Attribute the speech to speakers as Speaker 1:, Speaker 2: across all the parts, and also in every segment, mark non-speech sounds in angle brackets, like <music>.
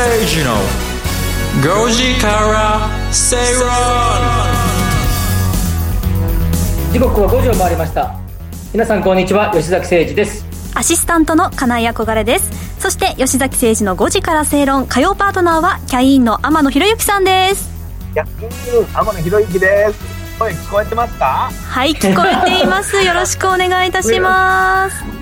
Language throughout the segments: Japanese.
Speaker 1: 崎誠二の5時から正論
Speaker 2: 時刻は5時を回りました。皆さんこんにちは吉崎誠二です。
Speaker 3: アシスタントの金井憧れです。そして吉崎誠二の5時から正論火曜パートナーはキャインの天野博之さんです。
Speaker 4: や天野博之です。声聞こえてますか？
Speaker 3: はい聞こえています。よろしくお願いいたします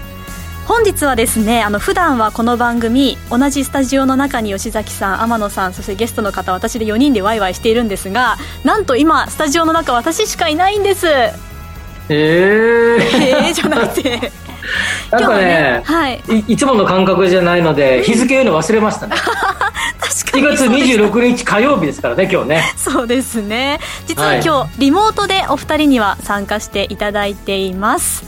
Speaker 3: 本日はですねあの普段はこの番組同じスタジオの中に吉崎さん天野さんそしてゲストの方私で4人でワイワイしているんですがなんと今スタジオの中私しかいないんです。
Speaker 2: えー、
Speaker 3: えーじゃなくて。<laughs>
Speaker 2: なんかね
Speaker 3: はい。
Speaker 2: いいつもの感覚じゃないので日付言うの忘れましたね。<laughs>
Speaker 3: 確か
Speaker 2: 2月
Speaker 3: にそうでした
Speaker 2: 26日火曜日ですからね今日ね。
Speaker 3: そうですね。実は
Speaker 2: はい。
Speaker 3: 今日、リモートでお二人には参加していただいています。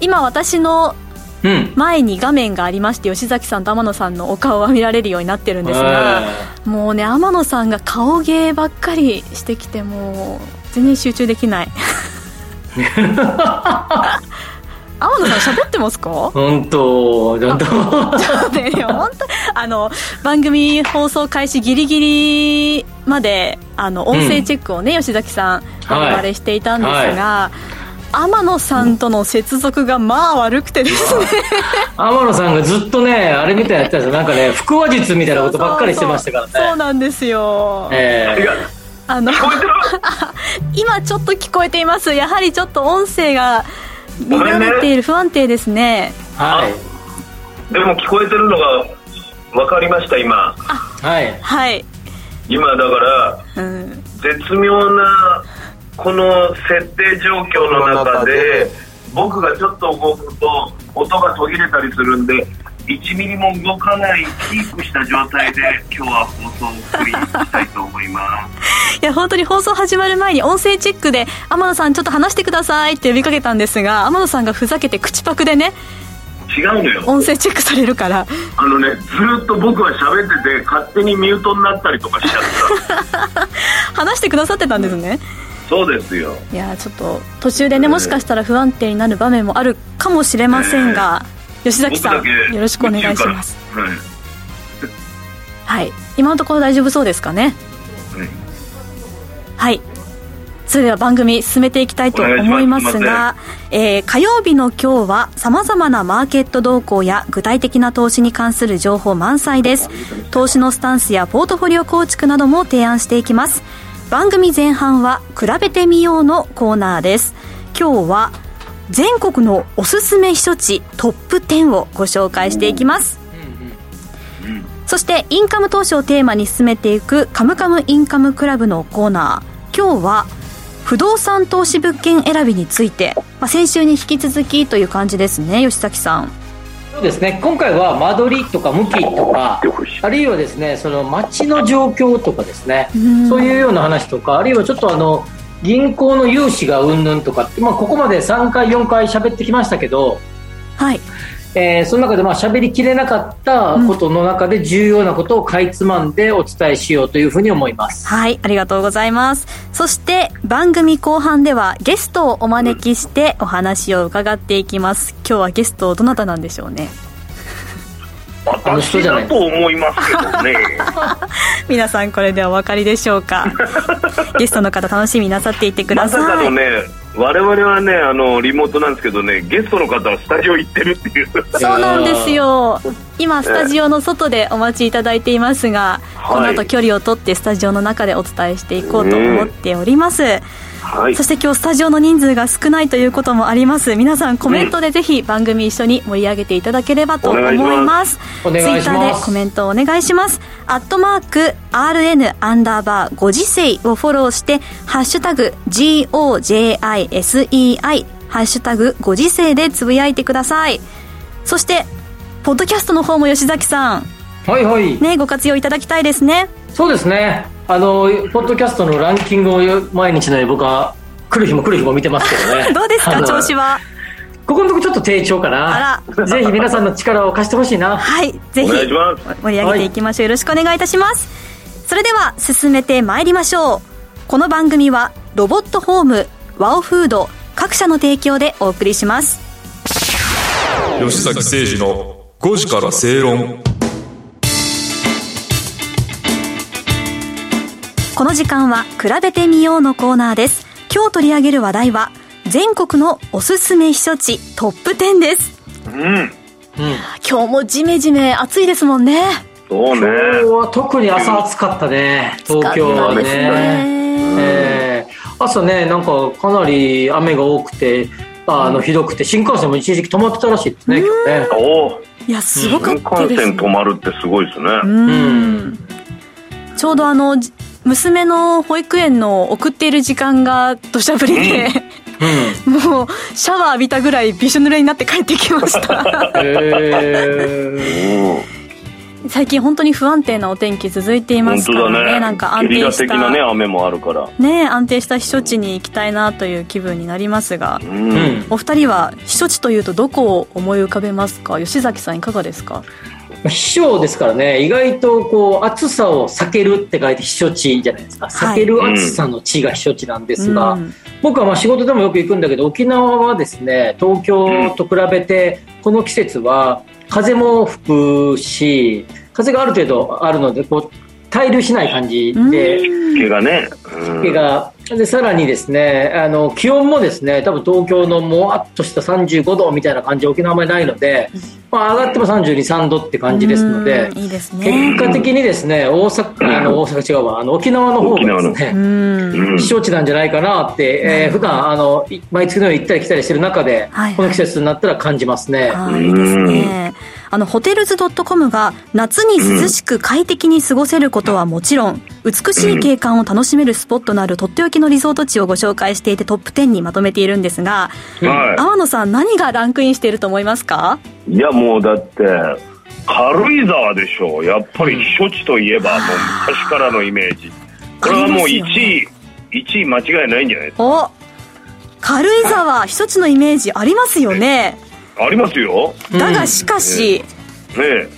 Speaker 3: 今私の
Speaker 2: うん。
Speaker 3: 前に画面がありまして吉崎さんと天野さんのお顔は見られるようになってるんですがもうね天野さんが顔芸ばっかりしてきてもう全然集中できない。<laughs> 天野さん喋ってますか？
Speaker 2: 本当本当。
Speaker 3: ねでも本当あの番組放送開始ギリギリまであの音声チェックをね、吉崎さん我々していたんですが、天野さんとの接続がまあ悪くてですね。
Speaker 2: 天野さんがずっとねあれみたいなやってたんですよ。なんかね腹話術みたいなことばっかりしてましたからね。
Speaker 3: そうそうそうなんですよ、
Speaker 2: え
Speaker 4: いや
Speaker 3: あの <laughs> 今ちょっと聞こえています。やはりちょっと音声が乱れている不安定ですね。
Speaker 2: ー、はい。
Speaker 4: でも聞こえてるのが分かりました今。
Speaker 2: はい。
Speaker 3: はい、
Speaker 4: 今だから
Speaker 3: うん、
Speaker 4: 絶妙なこの設定状況の中で僕がちょっと動くと音が途切れたりするんで1ミリも動かないキープした状態で今日は放送をお送りしたいと思います。<laughs>
Speaker 3: いや本当に放送始まる前に音声チェックで天野さんちょっと話してくださいって呼びかけたんですが天野さんがふざけて口パクでね
Speaker 4: 違うのよ。
Speaker 3: 音声チェックされるから。
Speaker 4: あのねずっと僕は喋ってて勝手にミュートになったりとかしちゃった。<laughs>
Speaker 3: 話してくださってたんですね
Speaker 4: そうですよ。
Speaker 3: いやちょっと途中でねもしかしたら不安定になる場面もあるかもしれませんが、吉崎さんよろしくお願いします。
Speaker 4: はい。
Speaker 3: はい。今のところ大丈夫そうですかね？
Speaker 4: はい。
Speaker 3: はい。それでは番組進めていきたいと思いますがえー火曜日の今日はさまざまなマーケット動向や具体的な投資に関する情報満載です。投資のスタンスやポートフォリオ構築なども提案していきます番組前半は比べてみようのコーナーです。今日は全国のおすすめ避暑地トップ10をご紹介していきます。そしてインカム投資をテーマに進めていくカムカムインカムクラブのコーナー。今日は不動産投資物件選びについて、まあ、先週に引き続きという感じですね吉崎さん。
Speaker 2: そうですね。今回は間取りとか向きとかあるいはですねその街の状況とかですね。
Speaker 3: うん。
Speaker 2: そういうような話とかあるいはちょっとあの銀行の融資がうんぬんとかって、まあ、ここまで3回4回喋ってきましたけど、
Speaker 3: はい
Speaker 2: えーその中でまあ喋りきれなかったことの中で重要なことをかいつまんでお伝えしようというふうに思います。
Speaker 3: はいありがとうございます。そして番組後半ではゲストをお招きしてお話を伺っていきます。今日はゲストどなたなんでしょうね。
Speaker 2: あの人じゃない
Speaker 4: 私だと思いますけどね。<laughs>
Speaker 3: 皆さんこれでお分かりでしょうか。<laughs> ゲストの方楽しみになさっていてく
Speaker 4: ま
Speaker 3: ださい。
Speaker 4: さかのね我々はねあのリモートなんですけどねゲストの方はスタジオ行ってるっていう。<laughs>
Speaker 3: そうなんですよ。今スタジオの外でお待ちいただいていますが、
Speaker 4: はい。
Speaker 3: この後距離を取ってスタジオの中でお伝えしていこうと思っております、
Speaker 4: はい。
Speaker 3: そして今日スタジオの人数が少ないということもあります。皆さんコメントでぜひ番組一緒に盛り上げていただければと思います。ツイッターでコメントをお願いします。アットマーク RN アンダーバーご時世をフォローしてハッシュタグ GOJISEI ハッシュタグご時世でつぶやいてください。そしてポッドキャストの方も吉崎さん。
Speaker 2: はいはい、
Speaker 3: ねご活用いただきたいですね。
Speaker 2: そうですねあのポッドキャストのランキングを毎日のように僕は来る日も来る日も見てますけどね。<laughs>
Speaker 3: どうですか調子は？
Speaker 2: ここのとこちょっと低調かな。
Speaker 3: あ
Speaker 2: ぜひ皆さんの力を貸してほしいな。
Speaker 3: はいぜひ。
Speaker 4: お願いします。
Speaker 3: 盛り上げていきましょう、よろしくお願いいたします。それでは進めてまいりましょう。この番組はロボットホームワオフード各社の提供でお送りします。
Speaker 1: 吉崎誠二の5時から正論
Speaker 3: この時間は比べてみようのコーナーです。今日取り上げる話題は全国のおすすめ避暑地トップ10です。
Speaker 4: うん。
Speaker 3: 今日もジメジメ暑いですもんね。
Speaker 4: そうね。
Speaker 2: 今日は特に朝暑かったね。東京はね。えー。朝ねなんかかなり雨が多くてあのひどくて新幹線も一時期止まってたらしいですね今日ね。
Speaker 4: おお
Speaker 3: いやすごか
Speaker 4: 新
Speaker 3: ったです。
Speaker 4: 幹線止まるってすごいですね。
Speaker 3: うん。ちょうどあのじ娘の保育園の送っている時間が土砂降りで、もうシャワー浴びたぐらいびしょ濡れになって帰ってきました。
Speaker 2: え
Speaker 3: 最近本当に不安定なお天気続いていますからね。なんか安定した
Speaker 4: ね雨もあるから。
Speaker 3: ね安定した避暑地に行きたいなという気分になりますが
Speaker 4: う
Speaker 2: ーうんん。
Speaker 3: お二人は避暑地というとどこを思い浮かべますか？吉崎さんいかがですか？
Speaker 2: 秘書ですからね意外とこう暑さを避けるって書いて避暑地じゃないですか。避ける暑さの地が避暑地なんですが、
Speaker 3: うん。
Speaker 2: 僕はまあ仕事でもよく行くんだけど沖縄はですね東京と比べてこの季節は風も吹くし風がある程度あるのでこう滞留しない感じで
Speaker 4: 毛がね。
Speaker 2: がでさらにですねあの気温もですね多分東京のもわっとした35度みたいな感じ沖縄あまりないので、まあ、上がっても32、3度って感じですので
Speaker 3: うんいいですね。
Speaker 2: 結果的にですね大阪あの大阪違うわあの沖縄の方がですね避暑地なんじゃないかなって、えー普段あのい毎月のように行ったり来たりしてる中で、
Speaker 3: はい
Speaker 2: この季節になったら感じますね。
Speaker 3: いいですね。あの、ホテルズ .com が夏に涼しく快適に過ごせることはもちろん、美しい景観を楽しめるスポットのあるとっておきのリゾート地をご紹介していてトップ10にまとめているんですが、
Speaker 4: は
Speaker 3: 天野さん何がランクインしていると思いますか？
Speaker 4: いいやもうだって軽井沢でしょやっぱり避暑地といえばもう昔からのイメージ。これはもう1
Speaker 3: ありますよ
Speaker 4: 位1位間違いないんじゃないです
Speaker 3: お軽井沢、避暑地のイメージありますよね。
Speaker 4: かありますよ。
Speaker 3: だがしかし、
Speaker 4: ねえ。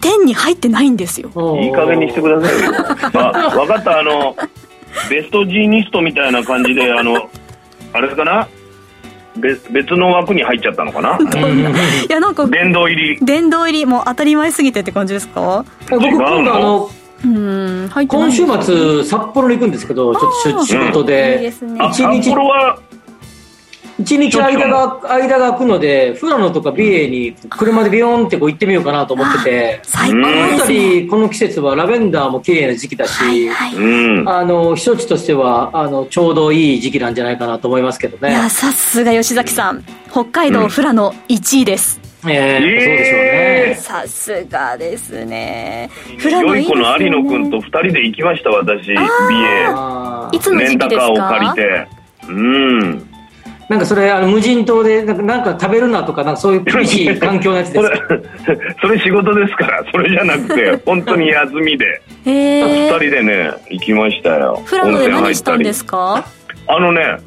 Speaker 3: 10に入ってないんですよ。
Speaker 4: いい加減にしてくださいよ。あ分かった。あのベストジーニストみたいな感じであのあれかな？別別の枠に入っちゃったのかな？<laughs>
Speaker 3: いや、なんか、
Speaker 4: 殿堂入り。
Speaker 3: 殿堂入り、もう当たり前すぎてって感じですか？
Speaker 2: 僕今度あの
Speaker 3: うん、
Speaker 2: 今週末札幌に行くんですけどちょっと仕仕事
Speaker 3: いい
Speaker 2: で
Speaker 3: ですね。
Speaker 4: あ札
Speaker 2: 一日
Speaker 4: 幌は
Speaker 2: 一日間が間が空くので富良野とか美瑛に車でビヨーンってこう行ってみようかなと思ってて。この。辺りこの季節はラベンダーも綺麗な時期だし、
Speaker 3: はいはい。
Speaker 4: うん
Speaker 2: あの避暑地としてはあのちょうどいい時期なんじゃないかなと思いますけどね。
Speaker 3: いや、さすが吉崎さん。北海道富良野1位です。
Speaker 2: えー
Speaker 4: えー
Speaker 2: そうでしょうね。
Speaker 3: さすがですね。富良野いいですよ、
Speaker 4: 良い子
Speaker 3: ね。
Speaker 4: の有野くんと二人で行きました私美瑛
Speaker 3: いつの
Speaker 4: レンタ
Speaker 3: 時期ですか？
Speaker 4: カーを借りてうん
Speaker 2: なんかそれあの無人島でなんか食べるなとかなんかそういう厳しい環境のやつで
Speaker 4: そ
Speaker 2: す
Speaker 4: れそれ仕事ですからそれじゃなくて本当に休みで
Speaker 3: へ
Speaker 4: 二人。でね行きましたよ
Speaker 3: 富良野で何したんですか
Speaker 4: あのね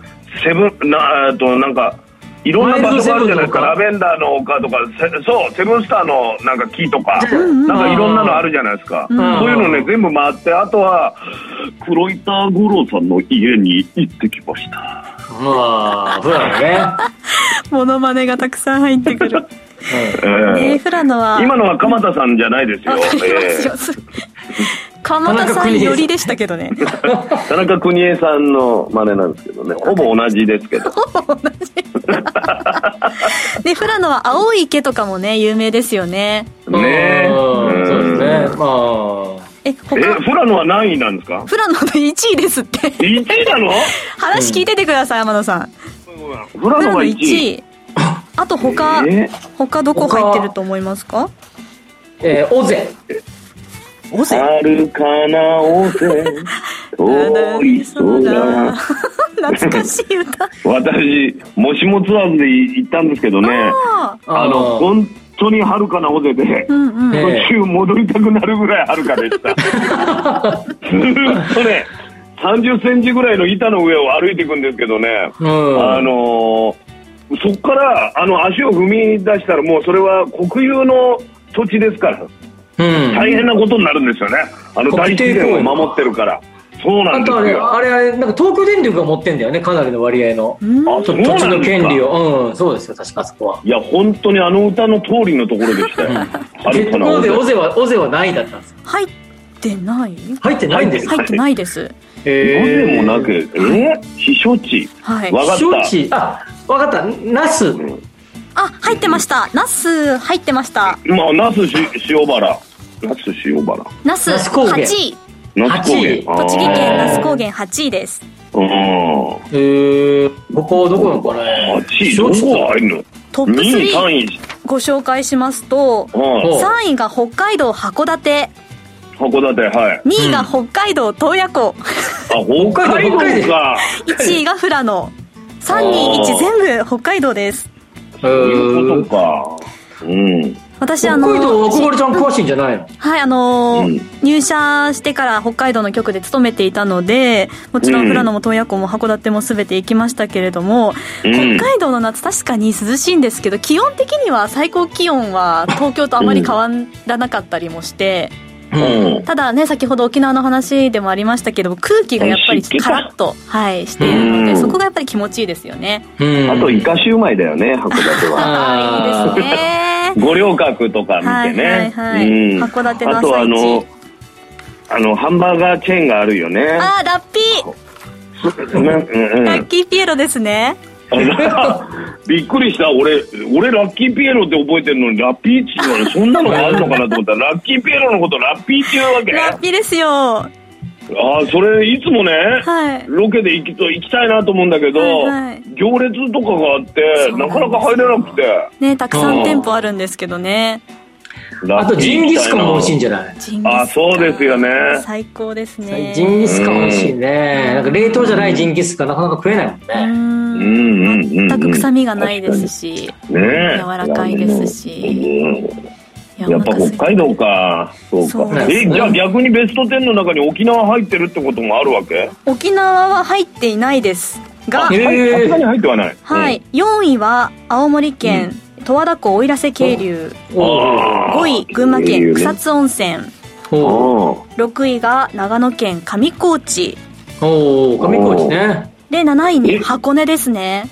Speaker 4: セブンなとなんかいろんな場所があるじゃないですかラベンダーの丘とかそうセブンスターのなんか木とか
Speaker 3: ん
Speaker 4: なんかいろんなのあるじゃないですか、そういうのね全部回ってあとは黒板五郎さんの家に行ってきました
Speaker 2: まあ富良野ね。<laughs>
Speaker 3: モノマネがたくさん入ってくる。
Speaker 4: ええ
Speaker 3: ね富良野は。
Speaker 4: 今のは鎌田さんじゃないですよえ
Speaker 3: よ。鎌田さん寄りでしたけどね。
Speaker 4: え田中邦衛さんの真似なんですけどね、ほぼ同じですけど。
Speaker 3: で、富良野は青い池とかもね、有名ですよね。
Speaker 4: ねえ
Speaker 2: うんそうですね。
Speaker 4: うん
Speaker 2: まあ。
Speaker 3: え、
Speaker 4: 富良野は何位なんですか？
Speaker 3: 富良野の1位ですって。
Speaker 4: ?1 位なの？
Speaker 3: 話聞いててください、天野さん。
Speaker 4: 富良野が
Speaker 3: 富良野
Speaker 4: 1
Speaker 3: 1
Speaker 4: 位。
Speaker 3: 位。あと他、
Speaker 4: え
Speaker 3: 他どこ入ってると思いますか？
Speaker 2: えー、尾瀬。
Speaker 3: 尾瀬？
Speaker 4: 遥かな尾瀬、遠い空。<laughs>
Speaker 3: 懐かしい歌。<laughs>
Speaker 4: 私、もしもツアーズで行ったんですけどね、
Speaker 3: あ
Speaker 4: あの、
Speaker 2: ー
Speaker 4: 本当に遥かな尾瀬で、
Speaker 3: うんうん。
Speaker 2: え
Speaker 4: 途中戻りたくなるぐらい遥かでした。ずーっとね、30センチぐらいの板の上を歩いていくんですけどね、
Speaker 2: うん
Speaker 4: あのーそっからあの足を踏み出したらもうそれは国有の土地ですから
Speaker 2: うん。
Speaker 4: 大変なことになるんですよね、あの大自然を守ってるから。そうなんです
Speaker 2: あとあれ、
Speaker 4: よ。
Speaker 2: あれ、あれ、なんか東京電力が持ってんだよね、かなりの割合の。
Speaker 3: うん
Speaker 4: あ、そう
Speaker 2: 土地の権利を。うん、そうですよ、確かあそこは。
Speaker 4: いや、本当にあの歌の通りのところでしたよ。は
Speaker 2: 結構で、
Speaker 4: 尾瀬
Speaker 2: 尾瀬は、尾瀬は何位だったんですか？
Speaker 3: 入ってない？
Speaker 2: 入ってないんですか？
Speaker 3: 入ってないです。
Speaker 4: 尾瀬もなく、え避暑地。
Speaker 3: はい。
Speaker 4: わかった
Speaker 2: 避暑地、あ、わかった、那須。
Speaker 3: あ、入ってました。ナス入ってました。
Speaker 4: まあ、那須し塩原。那須塩原。
Speaker 3: ナス
Speaker 2: 那須高原
Speaker 3: 8位。
Speaker 4: 那須高原。
Speaker 2: 8位
Speaker 4: あー
Speaker 3: 栃木県那須高原8位です。
Speaker 4: うん。
Speaker 2: えー、ここどこなのかね
Speaker 4: 8位、どこ入るの？
Speaker 3: トップ
Speaker 4: ?2 位、
Speaker 3: 3
Speaker 4: 3位。
Speaker 3: ご紹介しますと、
Speaker 4: うん
Speaker 2: お
Speaker 3: 3位が北海道函館、
Speaker 4: 函館、はい。
Speaker 3: 2位が北海道洞爺湖、
Speaker 4: あ、北海道か。<laughs>
Speaker 3: 1位が富良野、3、2、1全部北海道です。
Speaker 2: え
Speaker 4: そういう
Speaker 2: ー
Speaker 4: ことか。うん。
Speaker 3: 私あ
Speaker 2: 北海道、
Speaker 3: の、
Speaker 2: 憧れちゃん詳しいんじゃないの？
Speaker 3: はい、あのー
Speaker 4: うん。
Speaker 3: 入社してから北海道の局で勤めていたので、もちろん富良野も洞爺湖も函館も全て行きましたけれども、
Speaker 4: うん。
Speaker 3: 北海道の夏確かに涼しいんですけど、気温的には最高気温は東京とあまり変わらなかったりもして、
Speaker 4: うん。
Speaker 3: ただね、先ほど沖縄の話でもありましたけど、空気がやっぱりカラッと、はい、しているので、
Speaker 4: うん
Speaker 3: そこがやっぱり気持ちいいですよね。
Speaker 2: うん
Speaker 4: あと、イカシューマイだよね、<laughs> 函館は。
Speaker 3: ああ、いいですね。
Speaker 4: 五稜郭とか見てね。
Speaker 3: はいはいはい
Speaker 4: うん。
Speaker 3: 函館の
Speaker 4: あと、あの、あの、ハンバーガーチェーンがあるよね。
Speaker 3: ああ、ラッピー
Speaker 4: うんうんうん
Speaker 3: ラッキーピエロですね。<laughs>
Speaker 4: びっくりした。俺、俺ラッキーピエロって覚えてるのに、ラッピーチーはそんなのがあるのかなと思ったら、ラッキーピエロのことラッピーチーわけ？
Speaker 3: ラッピーですよ。
Speaker 4: ああ、それ、いつもね、
Speaker 3: はい。
Speaker 4: ロケで行きと行きたいなと思うんだけど、
Speaker 3: はいはい
Speaker 4: 行列とかがあって
Speaker 3: な
Speaker 4: かなか入れなくて
Speaker 3: ね、たくさん店舗あるんですけどね。
Speaker 2: あと、ジンギスカンも美味しいんじゃない？
Speaker 3: ジンギスカン
Speaker 4: あそうですよね
Speaker 3: 最高ですね。
Speaker 2: ジンギスカン美味しいね。なんか冷凍じゃないジンギスカンなかなか食えないもん
Speaker 3: う
Speaker 2: ね。
Speaker 4: うんうんうんうん
Speaker 3: ん。全く臭みがないですし。
Speaker 4: ねえ。
Speaker 3: 柔らかいですし。
Speaker 4: うん。
Speaker 3: や
Speaker 4: やっぱ北海道か。そう
Speaker 3: そう
Speaker 4: かえじゃあ逆にベスト10の中に沖縄入ってるってこともあるわけ？
Speaker 3: 沖縄は入っていないですが
Speaker 4: さすがに入ってはない。
Speaker 3: はい、4位は青森県十和田湖奥入瀬渓流。
Speaker 2: お
Speaker 3: 5位群馬県草津温泉。
Speaker 2: おお
Speaker 4: お
Speaker 3: 6位が長野県上高地。
Speaker 2: お上高地ね。
Speaker 3: で7位に
Speaker 4: え？
Speaker 3: 箱根ですね。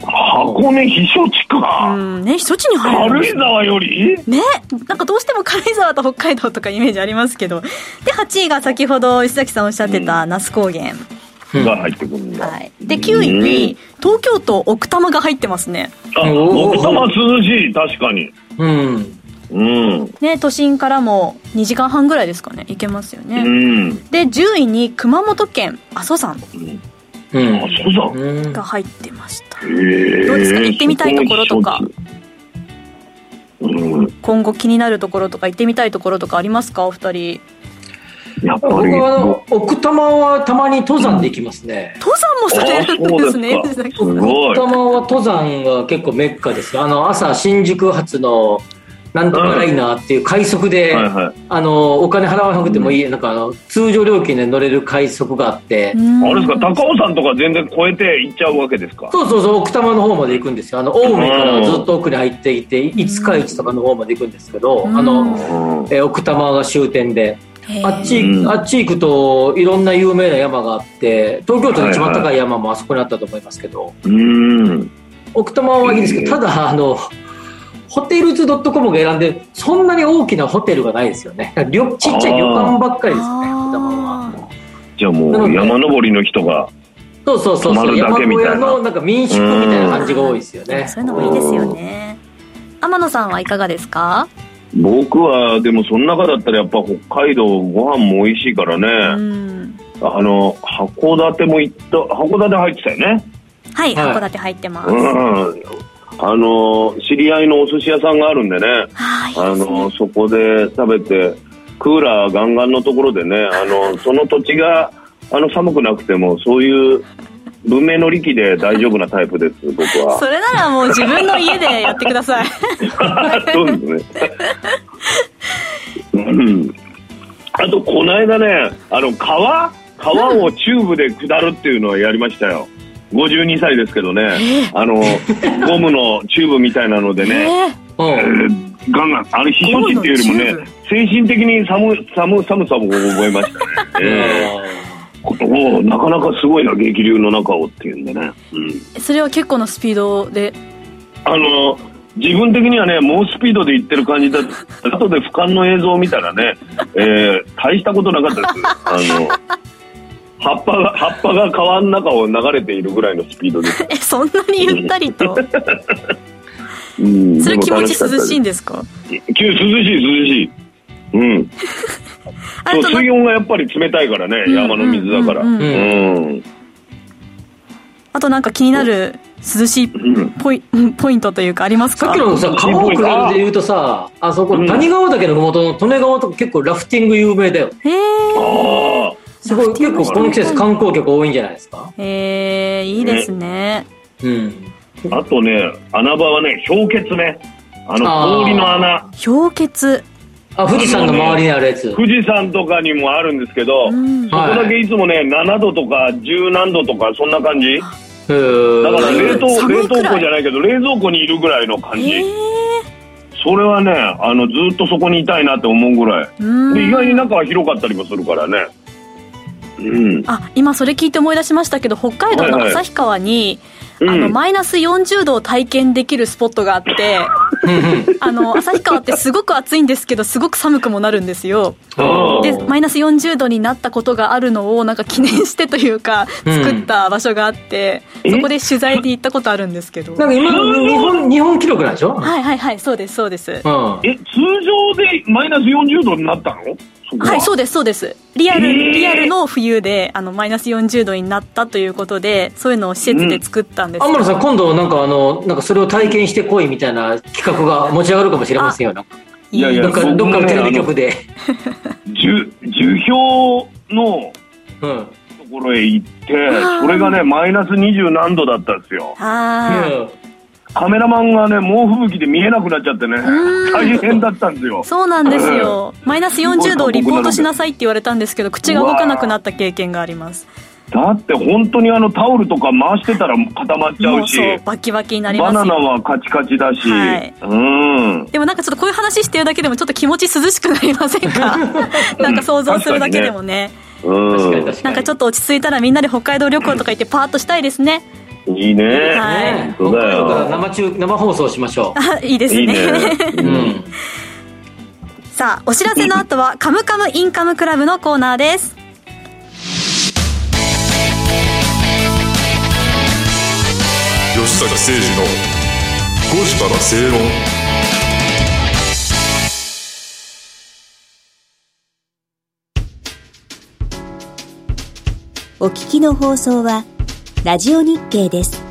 Speaker 4: 箱根避暑地
Speaker 3: う
Speaker 4: か
Speaker 3: ん。ね避暑地に入る
Speaker 4: 軽井沢より？
Speaker 3: ね。なんかどうしても <laughs> 軽井沢と北海道とかイメージありますけど。で8位が先ほど石崎さんおっしゃってた那須高原、
Speaker 2: うん
Speaker 4: が入ってくるんだ。
Speaker 3: はい、で9位に東京都奥多摩が入ってますね。
Speaker 4: あ奥多摩涼しい確かに。
Speaker 2: うん。
Speaker 4: うん。
Speaker 3: ね都心からも2時間半ぐらいですかね。行けますよ
Speaker 4: う
Speaker 3: ね、
Speaker 4: ん。
Speaker 3: で10位に熊本県阿蘇山。
Speaker 2: うん。
Speaker 4: あそうだ
Speaker 2: うん。
Speaker 3: が入ってました。
Speaker 4: へえ
Speaker 3: どうですか？行ってみたいところとか。
Speaker 4: うん。
Speaker 3: 今後気になるところとか行ってみたいところとかありますか？お二人。
Speaker 4: やっぱ
Speaker 2: 僕
Speaker 4: り
Speaker 2: はあの、奥多摩はたまに登山できますね。
Speaker 3: 登山もされるんですね
Speaker 2: 奥多摩は登山が結構メッカです。よ。あの、朝新宿発のなんとかライナーっていう快速で、
Speaker 4: はいはい。
Speaker 2: あの、お金払わなくてもいい、なんかあの、通常料金で乗れる快速があって、
Speaker 3: うん。
Speaker 4: あれですか？高尾山とか全然超えて行っちゃうわけですか？
Speaker 2: そうそうそう、奥多摩の方まで行くんですよ。あの、青梅からずっと奥に入っていて、五日市とかの方まで行くんですけど、
Speaker 3: うん。
Speaker 2: あの、
Speaker 4: うん。
Speaker 2: えー奥多摩が終点で、あっち、
Speaker 4: うん。
Speaker 2: あっち行くといろんな有名な山があって、東京都で一番高い山もあそこにあったと思いますけど、
Speaker 4: うん。
Speaker 2: 奥多摩はいいですけど、ただ、あの、ホテルズ .com が選んで、そんなに大きなホテルがないですよね。旅ちっちゃい旅館ばっかりですね、
Speaker 4: じゃあもう山登りの人が
Speaker 2: そうそうそうそう、
Speaker 4: 泊まるだ
Speaker 2: 山小
Speaker 4: けみたいな。
Speaker 2: 屋のなんか民宿みたいな感じが多いですよね。
Speaker 3: ーそういうのもいいですよね。天野さんはいかがですか？
Speaker 4: 僕はでもその中だったらやっぱ北海道ご飯も美味しいから
Speaker 3: う
Speaker 4: ね、
Speaker 3: ん。
Speaker 4: あの函館も行った函館入ってたよね。
Speaker 3: はい
Speaker 2: はい。
Speaker 3: 函館入ってます、
Speaker 4: うんあの知り合いのお寿司屋さんがあるんでね
Speaker 3: はい
Speaker 4: あのそこで食べてクーラーガンガンのところでねあの <laughs> その土地があの寒くなくてもそういう文明の利器で大丈夫なタイプです僕は
Speaker 3: それならもう自分の家でやってください <laughs>
Speaker 4: そうですね。うん。あと、この間ね、あの、川？川をチューブで下るっていうのはやりましたよ。52歳ですけどね、あの、<laughs> ゴムのチューブみたいなのでね、
Speaker 2: うん
Speaker 4: え。ーガンガン、あれ、避暑地っていうよりもね精神的に寒、寒、寒さも覚えましたね。<laughs> えことをなかなかすごいな激流の中をっていうんでね、うん、
Speaker 3: それは結構なスピードで？
Speaker 4: あの自分的にはね猛スピードで行ってる感じだ後で俯瞰の映像を見たらね、えー、大したことなかったです。あの葉っぱが葉っぱが川の中を流れているぐらいのスピードです、<laughs>
Speaker 3: えそんなにゆったりと？
Speaker 4: うん、
Speaker 3: それ気持ち涼しいん
Speaker 4: で
Speaker 3: です。か
Speaker 4: 涼しい涼しい。うん。<laughs> そう
Speaker 3: あれとな
Speaker 4: 水温がやっぱり冷たいからね、
Speaker 3: うん
Speaker 4: 山の水だから。
Speaker 3: う
Speaker 4: うん
Speaker 3: あとなんか気になる涼しい
Speaker 4: うん。
Speaker 3: ポイポイントというかありますか？
Speaker 2: さっきのさ、川を下るで言うとさ、あそこ、
Speaker 4: うん。
Speaker 2: 谷川岳の麓の利根川とか結構ラフティング有名だよ。
Speaker 3: へえ
Speaker 4: ああ
Speaker 2: すごい、結構この季節観光客多いんじゃないですか？
Speaker 3: へえいいですね。
Speaker 2: うん。
Speaker 4: あとね穴場はね氷結ね。あ
Speaker 2: あ
Speaker 4: の
Speaker 2: ー。
Speaker 4: 氷の穴。
Speaker 3: 氷結。
Speaker 2: あ、富士山の周りにあるやつ。
Speaker 4: 富士山とかにもあるんですけど、
Speaker 3: うん。
Speaker 4: そこだけいつもね7度とか10何度とかそんな感じ。だから冷凍冷凍庫じゃないけど冷蔵庫にいるぐらいの感じ。
Speaker 3: へえ
Speaker 4: それはねあのずっとそこにいたいなって思うぐらい。
Speaker 3: うん。
Speaker 4: で意外に中は広かったりもするからねうん。
Speaker 3: あ今それ聞いて思い出しましたけど北海道の旭川に、
Speaker 4: うん。
Speaker 3: あのマイナス40度を体験できるスポットがあって
Speaker 2: うんうん。
Speaker 3: あの旭川ってすごく暑いんですけどすごく寒くもなるんですよ。
Speaker 4: あ
Speaker 3: でマイナス40度になったことがあるのをなんか記念してというか
Speaker 2: うん。
Speaker 3: 作った場所があって、
Speaker 4: え？
Speaker 3: そこで取材で行ったことあるんですけど。
Speaker 2: なんか今の日本、日本記録なんでしょ？
Speaker 3: はいはいはいそうですそうです。
Speaker 2: うん。
Speaker 4: え通常でマイナス40度になったの？は。
Speaker 3: はいそうですそうです。リアル、
Speaker 4: えー。
Speaker 3: リアルの冬であのマイナス40度になったということでそういうのを施設で作ったんですけど、
Speaker 2: 天野さん、今度なんかあの、なんかそれを体験してこいみたいな企画が持ち上がるかもしれませんよ。なんか
Speaker 4: いやいや
Speaker 2: どっか、どっかのテレビ局で。
Speaker 4: 樹樹氷の
Speaker 2: うん。
Speaker 4: ところへ行って
Speaker 3: ー
Speaker 4: それがねマイナス20何度だったんですよ。
Speaker 3: あー。
Speaker 2: うん
Speaker 4: カメラマンがね猛吹雪で見えなくなっちゃってね。
Speaker 3: ん。
Speaker 4: 大変だったんですよ。
Speaker 3: そうなんですよ。マイナス40度をリポートしなさいって言われたんですけど口が動かなくなった経験があります。
Speaker 4: だって本当にあのタオルとか回してたら固まっちゃうし
Speaker 3: もうそうバキバキになります
Speaker 4: バナナ
Speaker 3: よ
Speaker 4: はカチカチだし、
Speaker 3: はい。
Speaker 4: うん。
Speaker 3: でもなんかちょっとこういう話してるだけでもちょっと気持ち涼しくなりませんか？なんか想像するだけでもね。
Speaker 4: うん。
Speaker 3: なんかちょっと落ち着いたらみんなで北海道旅行とか行ってパーッとしたいですね
Speaker 4: いいね、
Speaker 3: はい。
Speaker 2: ね北
Speaker 4: そうだよ
Speaker 2: 生中、生放送しましょ
Speaker 3: あいいですね。
Speaker 4: いいね。
Speaker 2: う。うん。
Speaker 3: さあお知らせの後は「カムカムインカムクラブ」のコーナーです。
Speaker 5: 吉崎誠二の5時から正論
Speaker 6: お聞きの放送はラジオ日経です。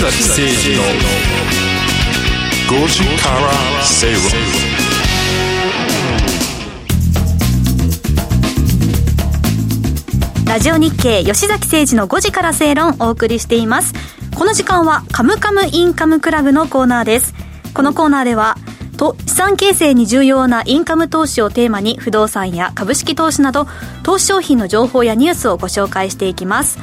Speaker 1: 崎誠二の
Speaker 5: 5時から正論
Speaker 3: ラジオ日経吉崎誠二の5時から正論お送りしています。この時間はカムカムインカムクラブのコーナーです。このコーナーではと資産形成に重要なインカム投資をテーマに不動産や株式投資など投資商品の情報やニュースをご紹介していきます。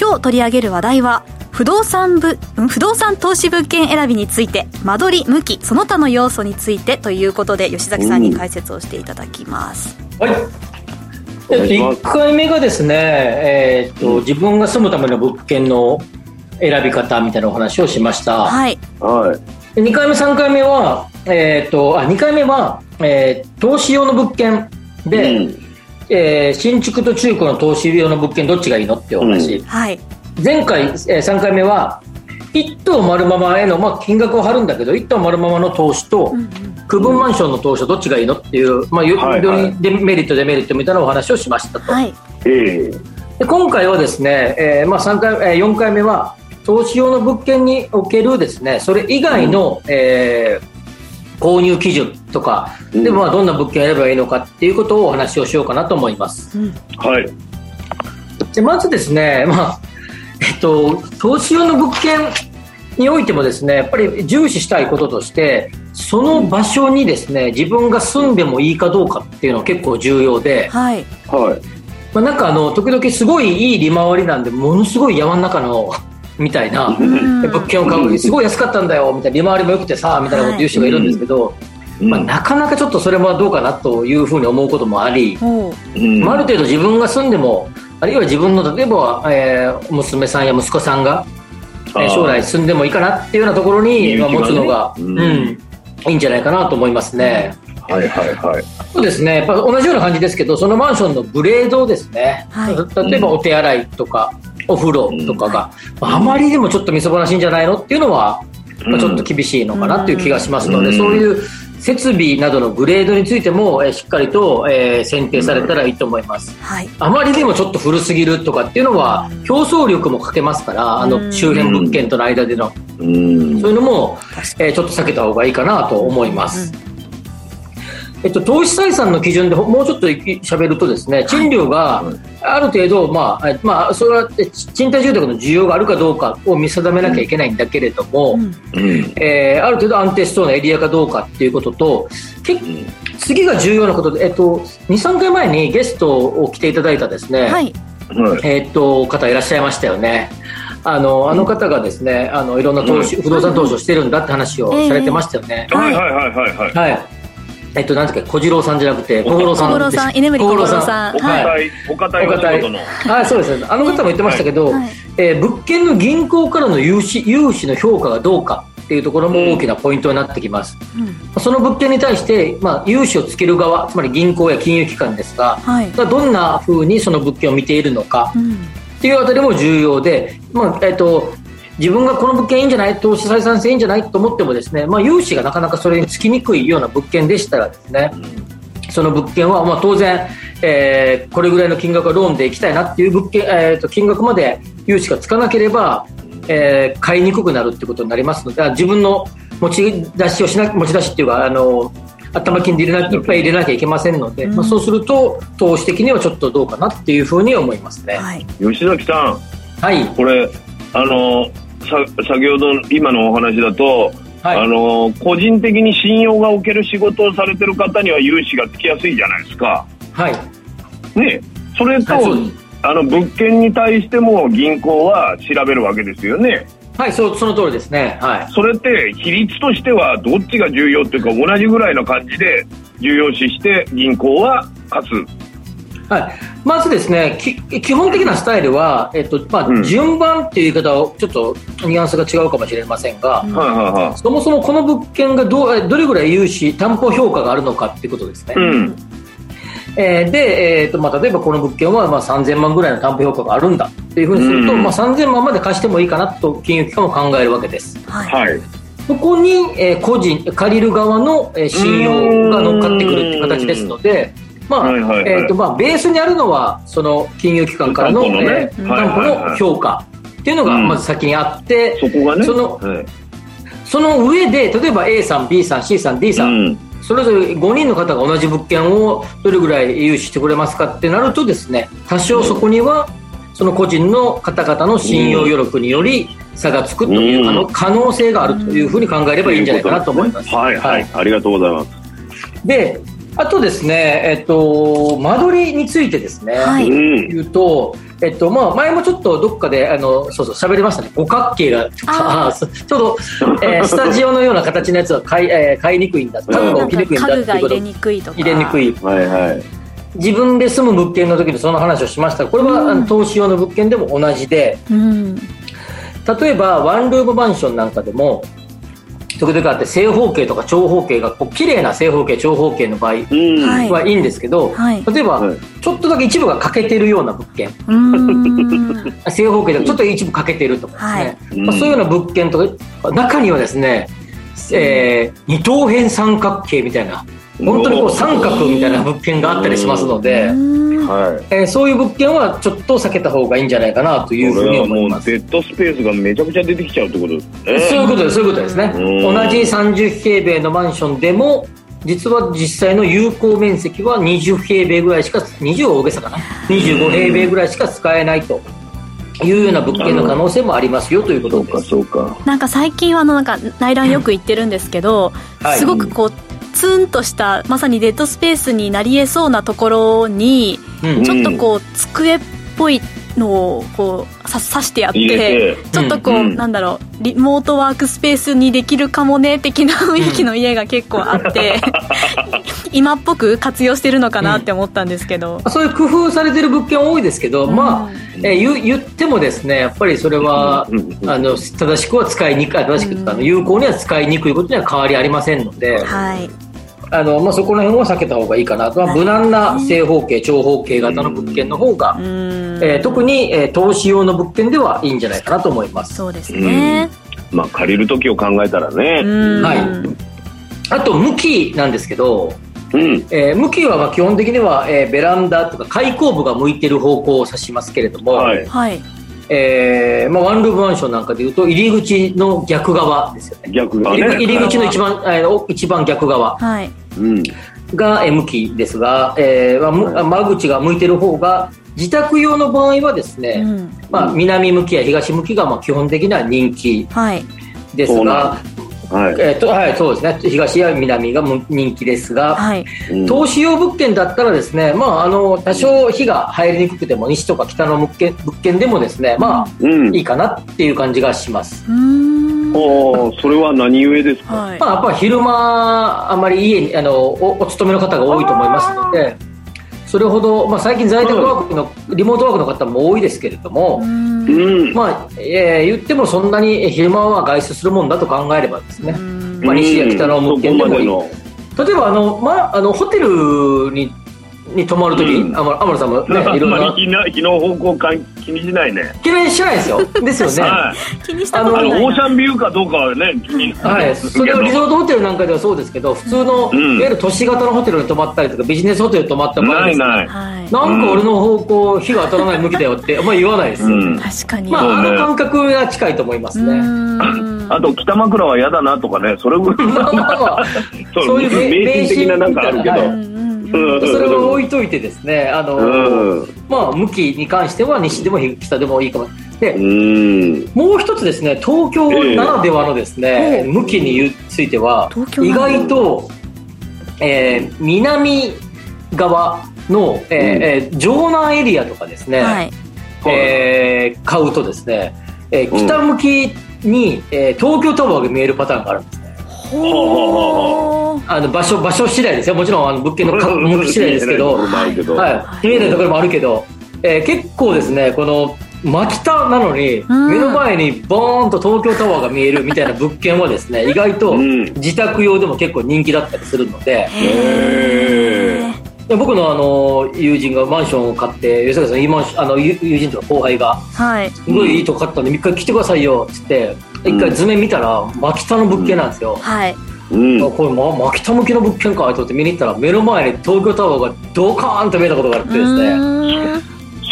Speaker 3: 今日取り上げる話題は不動産部ん不動産投資物件選びについて間取り向きその他の要素についてということで吉崎さんに解説をしていただきます。
Speaker 2: はい。えっと、1回目がですね、えーっと、自分が住むための物件の選び方みたいなお話をしました。
Speaker 3: はい。
Speaker 4: はい。
Speaker 2: で2回目、3回目は、えーっと、あ、2回目は、えー投資用の物件で、
Speaker 4: うん。
Speaker 2: えー新築と中古の投資用の物件どっちがいいのっていうお話。
Speaker 3: はい
Speaker 2: 前回、えー3回目は一棟丸ままへの、まあ、金額を張るんだけど一棟丸ままの投資と区分マンションの投資はどっちがいいのっていう、まあ、よ
Speaker 4: はいはい。
Speaker 2: よりデメリットデメリットみたいなお話をしましたと、
Speaker 3: はい。
Speaker 4: ええ。
Speaker 2: で今回はですね、えーまあ、3回、えー4回目は投資用の物件におけるですねそれ以外の、えー購入基準とか、でまあ、どんな物件を選べばいいのかっていうことをお話をしようかなと思います。
Speaker 4: はい。
Speaker 2: でまずですね、まあえっと、投資用の物件においてもですねやっぱり重視したいこととしてその場所にですね自分が住んでもいいかどうかっていうのは結構重要で、
Speaker 3: はい。
Speaker 4: はい。
Speaker 2: まあ、なんかあの時々すごいいい利回りなんでものすごい山の中の <laughs> みたいな
Speaker 3: うん。
Speaker 2: 物件を買うすごい安かったんだよみたいな利回りも良くてさみたいなこと言う人がいるんですけど、まあ、なかなかちょっとそれはどうかなというふうに思うこともあり、
Speaker 3: おう
Speaker 4: うん。
Speaker 2: まあ、ある程度自分が住んでもあるいは自分の例えば、えー娘さんや息子さんが、え将来住んでもいいかなっていうようなところに、まあ、持つのが、
Speaker 4: う
Speaker 2: うんんいいんじゃないかなと思いますね。
Speaker 4: はいはいはい。
Speaker 2: そうですね。やっぱ同じような感じですけどそのマンションのグレードですね、
Speaker 3: はい。
Speaker 2: 例えばお手洗いとかお風呂とかが、あまりにもちょっとみそぼらしいんじゃないのっていうのは、まあ、ちょっと厳しいのかなっていう気がしますので、
Speaker 4: うん。
Speaker 2: そういう設備などのグレードについても、えーしっかりと、えー選定されたらいいと思います。
Speaker 3: はい。
Speaker 2: あまりにもちょっと古すぎるとかっていうのは競争力もかけますからあの周辺物件との間での。
Speaker 4: うん。
Speaker 2: そういうのも、えーちょっと避けた方がいいかなと思います。えっと、投資採算の基準でほもうちょっと喋るとですね賃料がある程度、まあえまあ、それはえ賃貸住宅の需要があるかどうかを見定めなきゃいけないんだけれども、
Speaker 3: うん
Speaker 4: うん
Speaker 2: えーある程度安定しそうなエリアかどうかっていうことと結次が重要なことで、えっと、23回前にゲストを来ていただいたですね、
Speaker 3: はい。
Speaker 4: はい。
Speaker 2: えーっと方いらっしゃいましたよね。あのあの方がですねあのいろんな投資、不動産投資をしてるんだって話をされてましたよね。
Speaker 4: はいはいはいはいはい。
Speaker 2: はい。えっとなんですか小次郎さんじゃなくて小五郎さん
Speaker 3: 小五郎さん居眠り小五郎さん。
Speaker 4: お
Speaker 3: はい。
Speaker 4: 堅い、お堅いお仕事の。
Speaker 2: はい、そうです。ね。あの方も言ってましたけど、
Speaker 3: はい。
Speaker 2: えー物件の銀行からの融資融資の評価がどうかっていうところも大きなポイントになってきます。
Speaker 3: うん。
Speaker 2: その物件に対して、まあ、融資をつける側、つまり銀行や金融機関ですが、
Speaker 3: はい。
Speaker 2: がどんな風にその物件を見ているのか、
Speaker 3: うん。
Speaker 2: っていうあたりも重要で、まあえっと自分がこの物件いいんじゃない投資採算性いいんじゃないと思ってもですね、まあ、融資がなかなかそれにつきにくいような物件でしたらですね、その物件は、まあ、当然、えーこれぐらいの金額はローンで行きたいなっていう物件、えーと金額まで融資がつかなければ、えー買いにくくなるってことになりますので自分の持ち出しをしな持ち出しっていうかあの頭金で入れないっぱい入れなきゃいけませんので、まあ、そうすると投資的にはちょっとどうかなっていうふうに思いますね。
Speaker 3: はい。
Speaker 4: 吉崎さん、
Speaker 2: はい
Speaker 4: これ、あの、さ先ほど今のお話だと、
Speaker 2: はい
Speaker 4: あの、個人的に信用がおける仕事をされてる方には融資がつきやすいじゃないですか。
Speaker 2: はい
Speaker 4: ね、それと、
Speaker 2: はい
Speaker 4: あの物件に対しても銀行は調べるわけですよね。
Speaker 2: はい、そうその通りですね。はい。
Speaker 4: それって比率としてはどっちが重要っていうか同じぐらいの感じで重要視して銀行は勝つ。
Speaker 2: はい、まずですね、き基本的なスタイルは、えっとまあ
Speaker 4: うん
Speaker 2: 順番っていう言い方をちょっとニュアンスが違うかもしれませんが、
Speaker 4: はいはいはい。
Speaker 2: そもそもこの物件がどどれぐらい融資、担保評価があるのかっていうことですね。
Speaker 4: うん。
Speaker 2: えーで、えーとまあ、例えばこの物件はまあ3000万ぐらいの担保評価があるんだっていうふうにすると、
Speaker 4: うん
Speaker 2: まあ、3000万まで貸してもいいかなと金融機関も考えるわけです。
Speaker 3: はい。
Speaker 4: はい。
Speaker 2: そこに、えー個人、借りる側の、えー信用が乗っかってくるっていう形ですので、まあ、えーと、まあ、ベースにあるのは、その金融機関からの、
Speaker 4: 担保のね
Speaker 2: 担保の評価っていうのが
Speaker 4: うん
Speaker 2: まず先にあって、
Speaker 4: そこがね。
Speaker 2: その
Speaker 4: はい
Speaker 2: その上で、例えば A さん、B さん、C さん、D さん、
Speaker 4: うん。
Speaker 2: それぞれ5人の方が同じ物件をどれぐらい融資してくれますかってなるとですね、多少そこには、その個人の方々の信用余力により差がつくという可能可能性があるというふうに考えればいいんじゃないかなと思います。
Speaker 4: はいはい。ありがとうございます。
Speaker 2: で、あとですね、えっと、間取りについてですね、
Speaker 3: はい
Speaker 4: うん。
Speaker 2: 言うと、えっと、まあ、前もちょっとどっかで、あの、そうそう、喋りましたね。五角形が、<laughs> ちょうど、えースタジオのような形のやつは買い、えー買いにくいんだ。家具が
Speaker 3: なんか
Speaker 2: 起きにくいんだ
Speaker 3: 家具が入れ
Speaker 2: っていうこと。
Speaker 3: にくいとか。
Speaker 2: 入れにくい。
Speaker 4: はいはい。
Speaker 2: 自分で住む物件の時にその話をしましたがこれは、あの投資用の物件でも同じで、
Speaker 3: うん。
Speaker 2: 例えばワンルームマンションなんかでも時々あって正方形とか長方形がこう綺麗な正方形長方形の場合
Speaker 7: うん。
Speaker 3: はい。
Speaker 2: はい。い。んですけど、
Speaker 3: はい。
Speaker 2: 例えば、
Speaker 7: はい。
Speaker 2: ちょっとだけ一部が欠けてるような物件。<laughs> 正方形でちょっと一部欠けてるとかですね、
Speaker 7: はい。
Speaker 2: まあ、そういうような物件とか中にはですね、えー二等辺三角形みたいな本当にこう三角みたいな物件があったりしますので、
Speaker 7: はい。
Speaker 2: えーそういう物件はちょっと避けた方がいいんじゃないかなというふうに
Speaker 7: これはもう
Speaker 2: 思います。
Speaker 7: デッドスペースがめちゃくちゃ出てきちゃうってことですね。
Speaker 2: そういうことです、そういうことですね。
Speaker 7: うん
Speaker 2: 同じ30平米のマンションでも、実は実際の有効面積は20平米ぐらいしか、20は大げさかな、25平米ぐらいしか使えないというような物件の可能性もありますよというこ
Speaker 7: そうか、
Speaker 2: とです。
Speaker 7: そうか。
Speaker 3: なんか最近はあのなんか内覧よく行ってるんですけど、
Speaker 2: はい
Speaker 3: すごくこうツンとしたまさにデッドスペースになりえそうなところに
Speaker 2: うん。
Speaker 3: ちょっとこう机っぽいのをこうさ刺してやって
Speaker 7: て。
Speaker 3: ちょっとこう、
Speaker 7: うん
Speaker 3: なんだろうリモートワークスペースにできるかもね的な雰囲気の家が結構あって、<laughs> 今っぽく活用してるのかなって思ったんですけど、
Speaker 2: そういう工夫されてる物件多いですけど、まあ、えー言言ってもですね、やっぱりそれは、
Speaker 7: うん
Speaker 2: あの正しくは使いにくい、あ正しくあの有効には使いにくいことには変わりありませんので、
Speaker 3: はい
Speaker 2: あのまあ、そこら辺は避けた方がいいかなと、まあ、無難な正方形、長方形型の物件の方が、
Speaker 3: う
Speaker 2: えー特に、えー投資用の物件ではいいんじゃないかなと思います。
Speaker 3: そうですね
Speaker 7: まあ、借りる時を考えたら
Speaker 3: う
Speaker 7: ね。
Speaker 3: ん
Speaker 2: はいあと、向きなんですけど、
Speaker 7: うん。
Speaker 2: えー向きはまあ基本的には、えーベランダとか開口部が向いてる方向を指しますけれども、
Speaker 7: はい。
Speaker 3: はい
Speaker 2: えーまあ、ワンルームマンションなんかでいうと入り口の逆側ですよね。
Speaker 7: 逆がね。
Speaker 2: 入り口の一番、えーお一番逆側。
Speaker 3: はい。
Speaker 7: うん。
Speaker 2: がえー向きですが、えーまあ間口が向いてる方が自宅用の場合はですね、
Speaker 3: うん。
Speaker 2: まあ、南向きや東向きがまあ基本的には人気
Speaker 3: はい。
Speaker 2: ですが、
Speaker 7: はい。
Speaker 2: えーとはい、そうですね。東や南がむ人気ですが、
Speaker 3: はい。
Speaker 7: うん。
Speaker 2: 投資用物件だったらですね、まあ、あの多少火が入りにくくても西とか北の物件物件でもですね、まあ、
Speaker 7: うん。
Speaker 2: いいかなっていう感じがします。
Speaker 3: うーん。
Speaker 7: おーそれは何故ですか？
Speaker 3: はい。
Speaker 2: まあ、やっぱ昼間、あまり家にあのおお勤めの方が多いと思いますので、それほど、まあ、最近在宅ワークの、リモートワークの方も多いですけれども。まあえー言ってもそんなに昼間は外出するもんだと考えればですね、
Speaker 3: うん。
Speaker 2: まあ、西や北の物件でもいい。例えばあの、ま、あのホテルにに泊まるとき、
Speaker 7: うん
Speaker 2: あま天野さんもね。いろんな
Speaker 7: 日の日の方向感気にしないね。
Speaker 2: 気にしないですよ。ですよね。
Speaker 7: はい。
Speaker 3: 気にしたこと
Speaker 7: あの、
Speaker 3: ないな
Speaker 7: オーシャンビューかどうかはね、気に
Speaker 2: はい、それはリゾートホテルなんかではそうですけど、普通の、
Speaker 7: うん
Speaker 2: いわゆる都市型のホテルに泊まったりとか、ビジネスホテルに泊まった場合ですね
Speaker 7: ないない。
Speaker 3: はい
Speaker 2: なんか俺の方向、火が当たらない向きだよって、あんまり言わないですよ。
Speaker 7: うん
Speaker 3: 確かに
Speaker 2: まあ、あの感覚が近いと思いますね。
Speaker 3: うん
Speaker 7: あと、北枕は嫌だなとかね、それぐらい。<laughs>
Speaker 2: まあまあまあ、<laughs>
Speaker 7: そう
Speaker 2: そういう
Speaker 7: 迷信的ななんかあるけど。
Speaker 3: うんうんうん
Speaker 7: うん
Speaker 2: それを置いといてですね、あの、
Speaker 7: うん。
Speaker 2: まあ、向きに関しては西でも北でもいいかも。で、
Speaker 7: うん。
Speaker 2: もう一つですね、東京ならではのですね、
Speaker 3: ええ
Speaker 2: 向きについては意外と、えー南側の、えーえー城南エリアとかですね、
Speaker 3: はい
Speaker 2: えー買うとですね、えー北向きに、えー東京タワーが見えるパターンがあるんですあの場所場所次第ですよ。もちろんあの物件のか向き次第ですけど。はい、見えないところもあるけど、えー結構ですね、この真北なのに、
Speaker 3: ん。
Speaker 2: 目の前にボーンと東京タワーが見えるみたいな物件はですね、意外と
Speaker 7: うん。
Speaker 2: 自宅用でも結構人気だったりするので、僕のあの友人がマンションを買って、吉坂さん、いいマンションあの友友人とか後輩が、
Speaker 3: ーはい。
Speaker 2: すごいいいとこ買ったんで、一回来てくださいよっつって、一回図面見たら、真北の物件なんですよ。
Speaker 3: はい。
Speaker 7: うん。
Speaker 2: あこれ、ま、真北向きの物件かと思って見に行ったら、目の前に東京タワーがドカーンと見えたことがあってですね。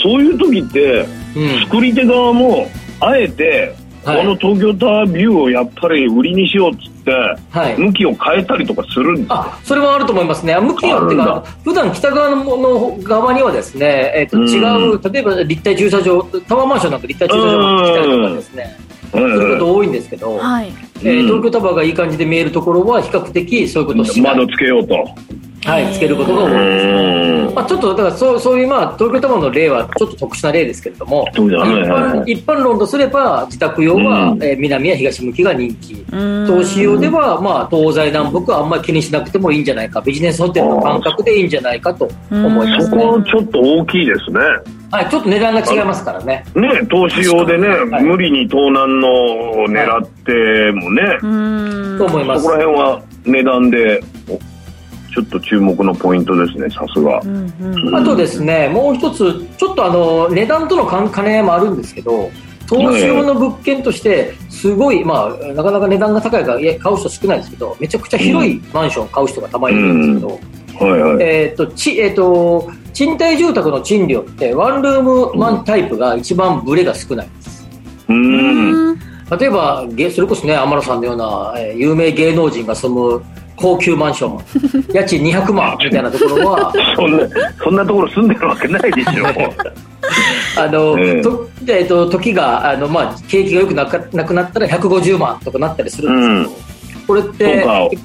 Speaker 7: そういう時って、
Speaker 2: うん。
Speaker 7: 作り手側も、あえて、こ
Speaker 2: はい。
Speaker 7: の東京タワービューをやっぱり売りにしようっつって、
Speaker 2: はい。
Speaker 7: 向きを変えたりとかするんですか
Speaker 2: あそれはあると思いますね、向きによってか、普段北側のもの側にはですね、えー、と
Speaker 7: うん。
Speaker 2: 違う、例えば立体駐車場、タワーマンションなんか立体駐車場が来たりとかですね、すること多いんですけど、
Speaker 3: はい。
Speaker 2: えー
Speaker 7: うん
Speaker 2: 東京タワーがいい感じで見えるところは、比較的そういうことをしない、
Speaker 7: 窓つけようと。
Speaker 2: はい、つけることが多いです。まあ、ちょっとだからそうそういう、まあ、東京タワーの例はちょっと特殊な例ですけれども、一
Speaker 7: はいはいはい
Speaker 2: 般一般論とすれば自宅用は、
Speaker 7: うん
Speaker 2: えー南や東向きが人気。
Speaker 3: うん
Speaker 2: 投資用では、まあ、東西南北はあんまり気にしなくてもいいんじゃないか、ビジネスホテルの感覚でいいんじゃないかと思いますね。
Speaker 7: そこはちょっと大きいですね。
Speaker 2: はい、ちょっと値段が違いますからね。
Speaker 4: ね、投資用でね、
Speaker 2: はい
Speaker 4: 無理に盗難のを狙ってもね、
Speaker 3: うーん
Speaker 2: と思います
Speaker 4: そこ。ら辺は値段で、おちょっと注目のポイントですね、さすが。
Speaker 2: あとですね、もう一つ、ちょっとあの値段との関兼ね合いもあるんですけど、投資用の物件として、すごい、まあ、なかなか値段が高いから買う人少ないですけど、めちゃくちゃ広いマンションを買う人がたまにいるんですけど、
Speaker 4: はいはい。
Speaker 2: えーとちえー、と賃貸住宅の賃料って、ワンルームマンタイプが一番ブレが少ないです。
Speaker 4: うーん。
Speaker 2: 例えば、げそれこそね、天野さんのような、えー有名芸能人が住む高級マンション、家賃200万みたいなところは、<laughs>
Speaker 4: そんな、そんなところ住んでるわけないでしょ。<laughs>
Speaker 2: あの、
Speaker 4: ええ。
Speaker 2: とえっと時があの、まあ、景気が良くなかなくなったら150万とかなったりするんですけど、これって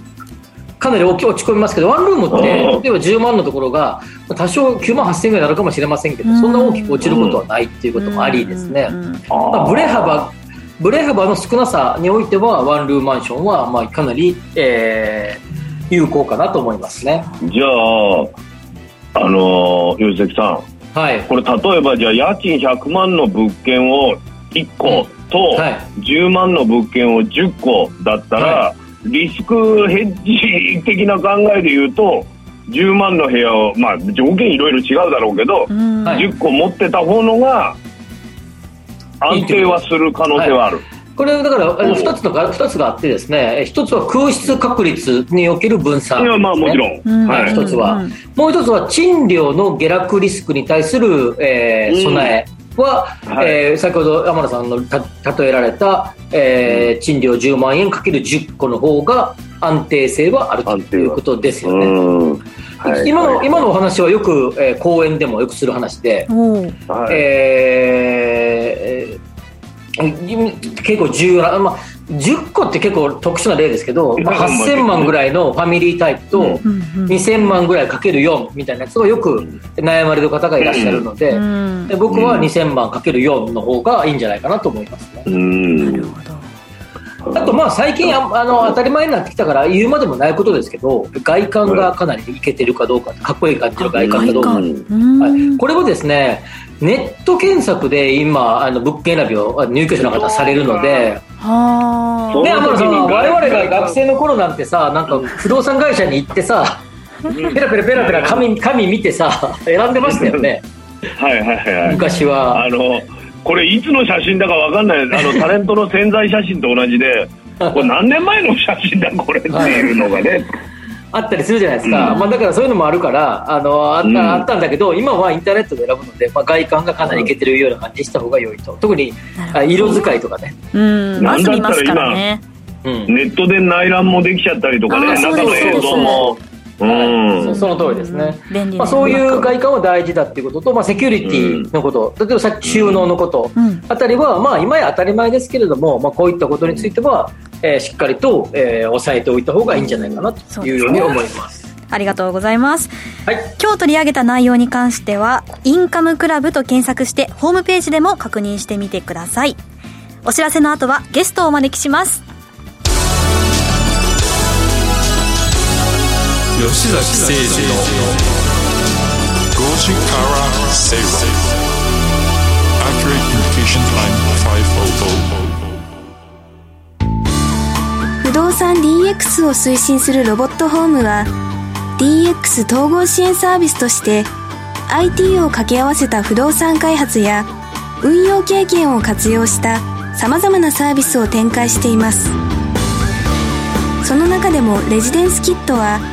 Speaker 2: かなり大きい落ち込みますけどワンルームって
Speaker 4: うん。
Speaker 2: 例えば10万のところが多少9万8000円ぐらいになるかもしれませんけど、そんな大きく落ちることはないっていうこともありですね、
Speaker 3: うん。うん。
Speaker 2: まあ、ブレ幅ブレ幅の少なさにおいてはワンルームマンションは、まあ、かなり、えー有効かなと思いますね。
Speaker 4: じゃあ、あのー、吉崎さん、
Speaker 2: はい。
Speaker 4: これ例えばじゃあ家賃100万の物件を1個と、
Speaker 2: はい。
Speaker 4: 10万の物件を10個だったら、
Speaker 2: は
Speaker 4: リスクヘッジ的な考えで言うと10万の部屋をまあ条件いろいろ違うだろうけど、
Speaker 3: うん。
Speaker 2: はい。
Speaker 4: 10個持ってた方のが安定はする可能性はある。
Speaker 2: これだからあの
Speaker 4: うん。
Speaker 2: 2つのが二つがあってですねえ一つは空室確率における分散
Speaker 4: いやまあもちろん、
Speaker 3: うん。
Speaker 4: はい、
Speaker 2: 一つは。
Speaker 3: うん。
Speaker 2: もう一つは賃料の下落リスクに対する、えー
Speaker 4: うん。
Speaker 2: 備えは、
Speaker 4: はい。
Speaker 2: えー先ほど天野さんのた例えられた、えー賃料10万円かける10個の方が安定性はあるということですよね。
Speaker 4: うんはい。
Speaker 2: 今の今のお話はよく、えー講演でもよくする話で、えー結構重要な、まあ、10個って結構特殊な例ですけど、まあ、8000万ぐらいのファミリータイプと、
Speaker 3: うん。うん
Speaker 2: 2000万ぐらいかける4みたいなやつがよく悩まれる方がいらっしゃるので,、
Speaker 3: うん。
Speaker 2: で僕は2000万かける4の方がいいんじゃないかなと思いますね。
Speaker 4: うん。
Speaker 3: なるほど。
Speaker 2: あとまあ最近ああの当たり前になってきたから言うまでもないことですけど外観がかなりいけてるかどうかかっこいい感じの外観かどうか、はい、これをですねネット検索で今あの物件選びをあ入居者の方されるので。
Speaker 3: は
Speaker 4: そう
Speaker 2: ね、天野さん我々が学生の頃なんてさなんか不動産会社に行ってさペラペラペラペラ紙紙見てさ選んでましたよね。
Speaker 4: はいはいはいはい。
Speaker 2: 昔は。
Speaker 4: あのこれいつの写真だかわかんない。あのタレントの潜在写真と同じでこれ何年前の写真だこれってい。うのがね。
Speaker 2: あったりするじゃないですか、
Speaker 4: うん。
Speaker 2: まあ、だからそういうのもあるからあのあった,、
Speaker 4: うん。
Speaker 2: あったんだけど今はインターネットで選ぶので、まあ、外観がかなりいけてるような感じにした方が良いと。特にあ色使いとかね、
Speaker 3: うん。まず見ますからね。
Speaker 2: うん。
Speaker 4: ネットで内覧もできちゃったりとかね中の映像もう
Speaker 2: はいそ
Speaker 4: ん
Speaker 2: その通りですね、
Speaker 3: 便利な
Speaker 2: まあ、そういう外観は大事だっていうことと、まあ、セキュリティのこと、例えばさっき収納のこと、
Speaker 3: うん。
Speaker 2: あたりは、まあ、今や当たり前ですけれども、まあ、こういったことについては、えーしっかりと、えー押さえておいた方がいいんじゃないかなというように思います。
Speaker 3: ありがとうございます。
Speaker 2: はい、
Speaker 3: 今日取り上げた内容に関してはインカムクラブと検索してホームページでも確認してみてください。お知らせの後はゲストをお招きします
Speaker 5: 吉崎誠二の5時から正論 Accurate Communication Time 500
Speaker 8: 不動産 DX を推進するロボットホームは DX 統合支援サービスとして IT を掛け合わせた不動産開発や運用経験を活用したさまざまなサービスを展開しています。その中でもレジデンスキットは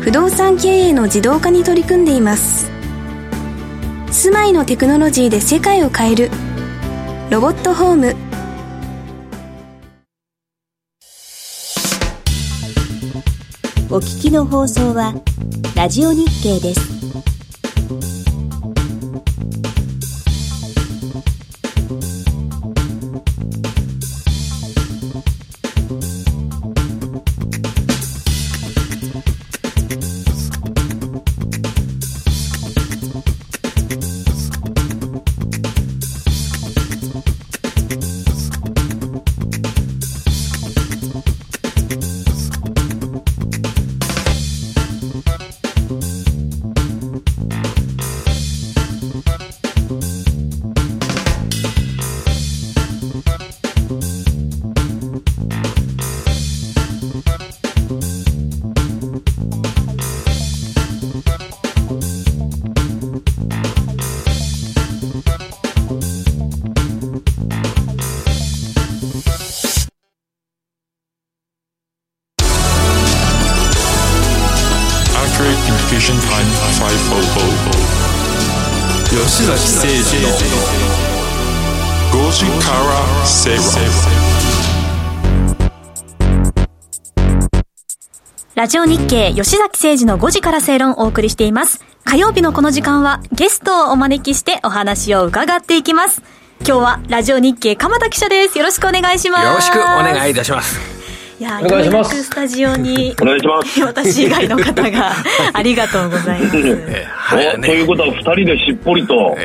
Speaker 8: 不動産経営の自動化に取り組んでいます。住まいのテクノロジーで世界を変える。ロボットホーム。
Speaker 6: お聞きの放送はラジオ日経です。
Speaker 3: ラジオ日経吉崎誠二の5時から正論をお送りしています。火曜日のこの時間はゲストをお招きしてお話を伺っていきます。今日はラジオ日経鎌田記者です。よろしくお願いします。
Speaker 9: よろしくお願いいたします。
Speaker 3: いや
Speaker 2: お願いします。
Speaker 3: スタジオに
Speaker 7: お願いします。<laughs>
Speaker 3: 私以外の方が <laughs> ありがとうございます。
Speaker 9: えはい
Speaker 7: おということは二人でしっぽりと、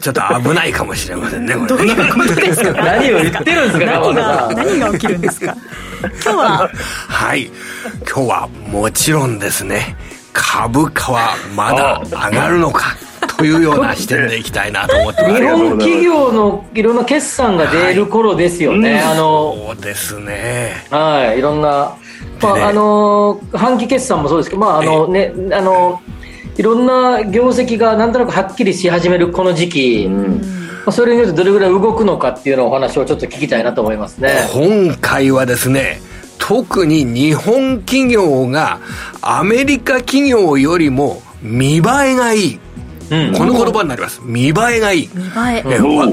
Speaker 9: ちょっと危ないかもしれませんね、こ
Speaker 3: どう
Speaker 9: れね。
Speaker 3: いうことですか？
Speaker 2: 何を言ってるんですか
Speaker 3: 何が何が起きるんですか？今日は。<laughs>
Speaker 9: はい。今日はもちろんですね、株価はまだ上がるのか、というような視点でいきたいなと思ってます
Speaker 2: 日。本企業のいろんな決算が出る頃ですよね、あの
Speaker 9: そうですね。
Speaker 2: はい、いろんな、ま
Speaker 9: でね
Speaker 2: ああの半期決算もそうですけど、まああのね、あのいろんな業績がなんとなくはっきりし始めるこの時期、まあそれによってどれぐらい動くのかっていうのお話をちょっと聞きたいなと思いますね。
Speaker 9: 今回はですね、特に日本企業がアメリカ企業よりも見栄えがいい。
Speaker 2: うん。
Speaker 9: この言葉になります。見栄えがいい。
Speaker 3: 見栄え。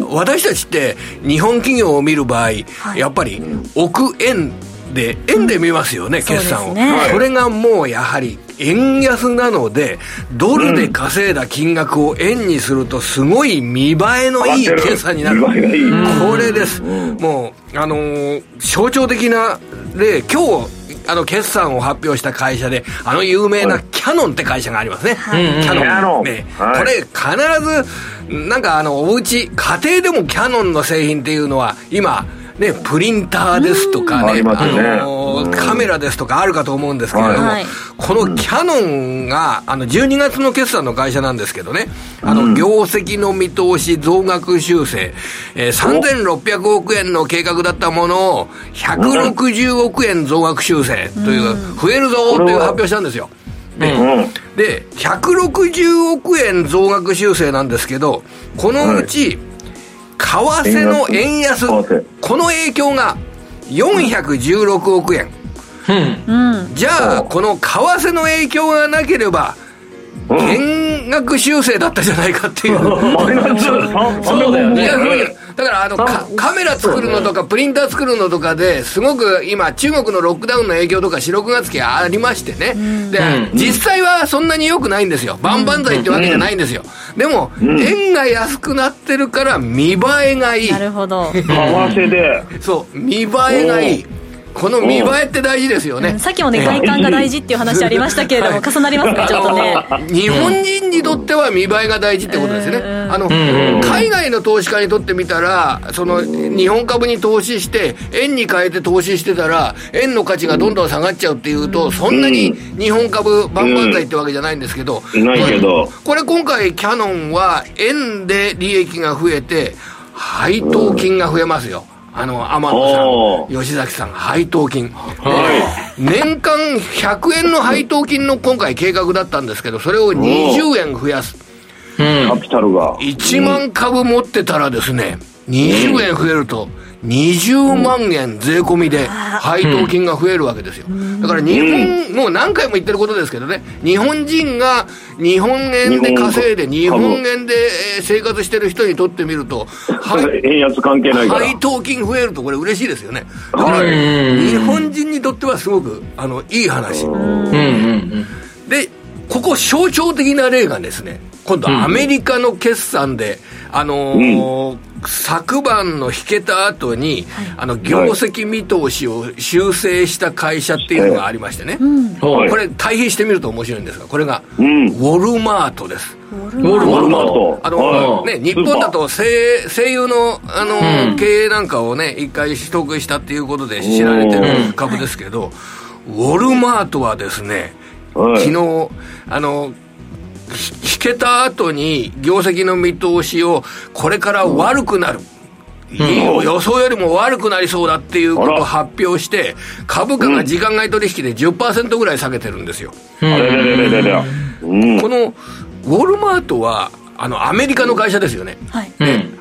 Speaker 9: 私たちって日本企業を見る場合、やっぱり億円で円で見ますよね、決算を。
Speaker 3: そね。
Speaker 9: それがもうやはり円安なのでドルで稼いだ金額を円にするとすごい見栄えのいい決算になる。
Speaker 7: 見栄えがいい。
Speaker 9: これです、もうあのー象徴的な例今日あの決算を発表した会社であの有名なキャノンって会社がありますね、キャノン。
Speaker 7: キャノン。
Speaker 9: ね。
Speaker 7: はい。
Speaker 9: これ必ずなんかあのお家家庭でもキャノンの製品っていうのは今ね、プリンターですとかね、
Speaker 7: うん。あ
Speaker 9: のーカメラですとかあるかと思うんですけれども、
Speaker 3: はい。
Speaker 9: このキャノンが、あの、12月の決算の会社なんですけどね、あの、業績の見通し増額修正、えー、3600億円の計画だったものを、160億円増額修正という、増えるぞという発表したんですよ。で、160億円増額修正なんですけど、このうち、為替の円安、この影響が416億円。
Speaker 3: うん
Speaker 9: じゃあ、この為替の影響がなければ、減額修正だったじゃないかっていう。
Speaker 7: マイナス300
Speaker 2: そうだ
Speaker 9: からあのかカメラ作るのとかプリンター作るのとかですごく今中国のロックダウンの影響とか四六月期ありましてね。で実際はそんなに良くないんですよ。万々歳ってわけじゃないんですよ。でも円が安くなってるから見栄えがいい。
Speaker 3: なるほど、<laughs>
Speaker 7: 為替で、
Speaker 9: そう見栄えがいいこの見栄えって大事ですよね。
Speaker 3: うんさっきもね外観が大事っていう話ありましたけれども重なりますねちょっとね。
Speaker 9: 日本人にとっては見栄えが大事ってことですよね、あの、海外の投資家にとってみたらその日本株に投資して円に変えて投資してたら円の価値がどんどん下がっちゃうっていうとそんなに日本株万々歳ってわけじゃないんですけど、
Speaker 7: ないけど。
Speaker 9: これ今回キャノンは円で利益が増えて配当金が増えますよあの天
Speaker 7: お
Speaker 9: 野さん吉崎さん配当金、
Speaker 7: は
Speaker 9: 年間100円の配当金の今回計画だったんですけどそれを20円増やす。
Speaker 7: い。カピタルが。
Speaker 9: 1万株持ってたらですね20円増えると20万円税込みで配当金が増えるわけですよ。だから日本もう何回も言ってることですけどね。日本人が日本円で稼いで日
Speaker 7: 日本
Speaker 9: 本円でえー生活してる人にとってみるとはい
Speaker 7: 円安関係ない。
Speaker 9: 配当金増えるとこれ嬉しいですよね。だ
Speaker 7: は
Speaker 9: から
Speaker 7: い。
Speaker 9: 日本人にとってはすごくあのいい話。
Speaker 2: うん。うん
Speaker 9: でここ象徴的な例がですね今度アメリカの決算で、あのー昨晩の引けた後に、あの業績見通しを修正した会社っていうのがありましてね、
Speaker 7: はい。
Speaker 9: これ対比してみると面白いんですがこれが、
Speaker 7: うん。
Speaker 9: ウォルマートです。
Speaker 2: ウォルマー
Speaker 7: マート。
Speaker 9: あの、
Speaker 7: はい。
Speaker 9: ね、日本だと声声優の、あの経営なんかをね一回取得したっていうことで知られてる株ですけど、ウォルマートはですね、
Speaker 7: はい。
Speaker 9: 昨日あのひ引けた後に業績の見通しをこれから悪くなる、いい予想よりも悪くなりそうだっていうことを発表して株価が時間外取引で10%ぐらい下げてるんですよ。このウォルマートはあのアメリカの会社ですよね、
Speaker 3: はい。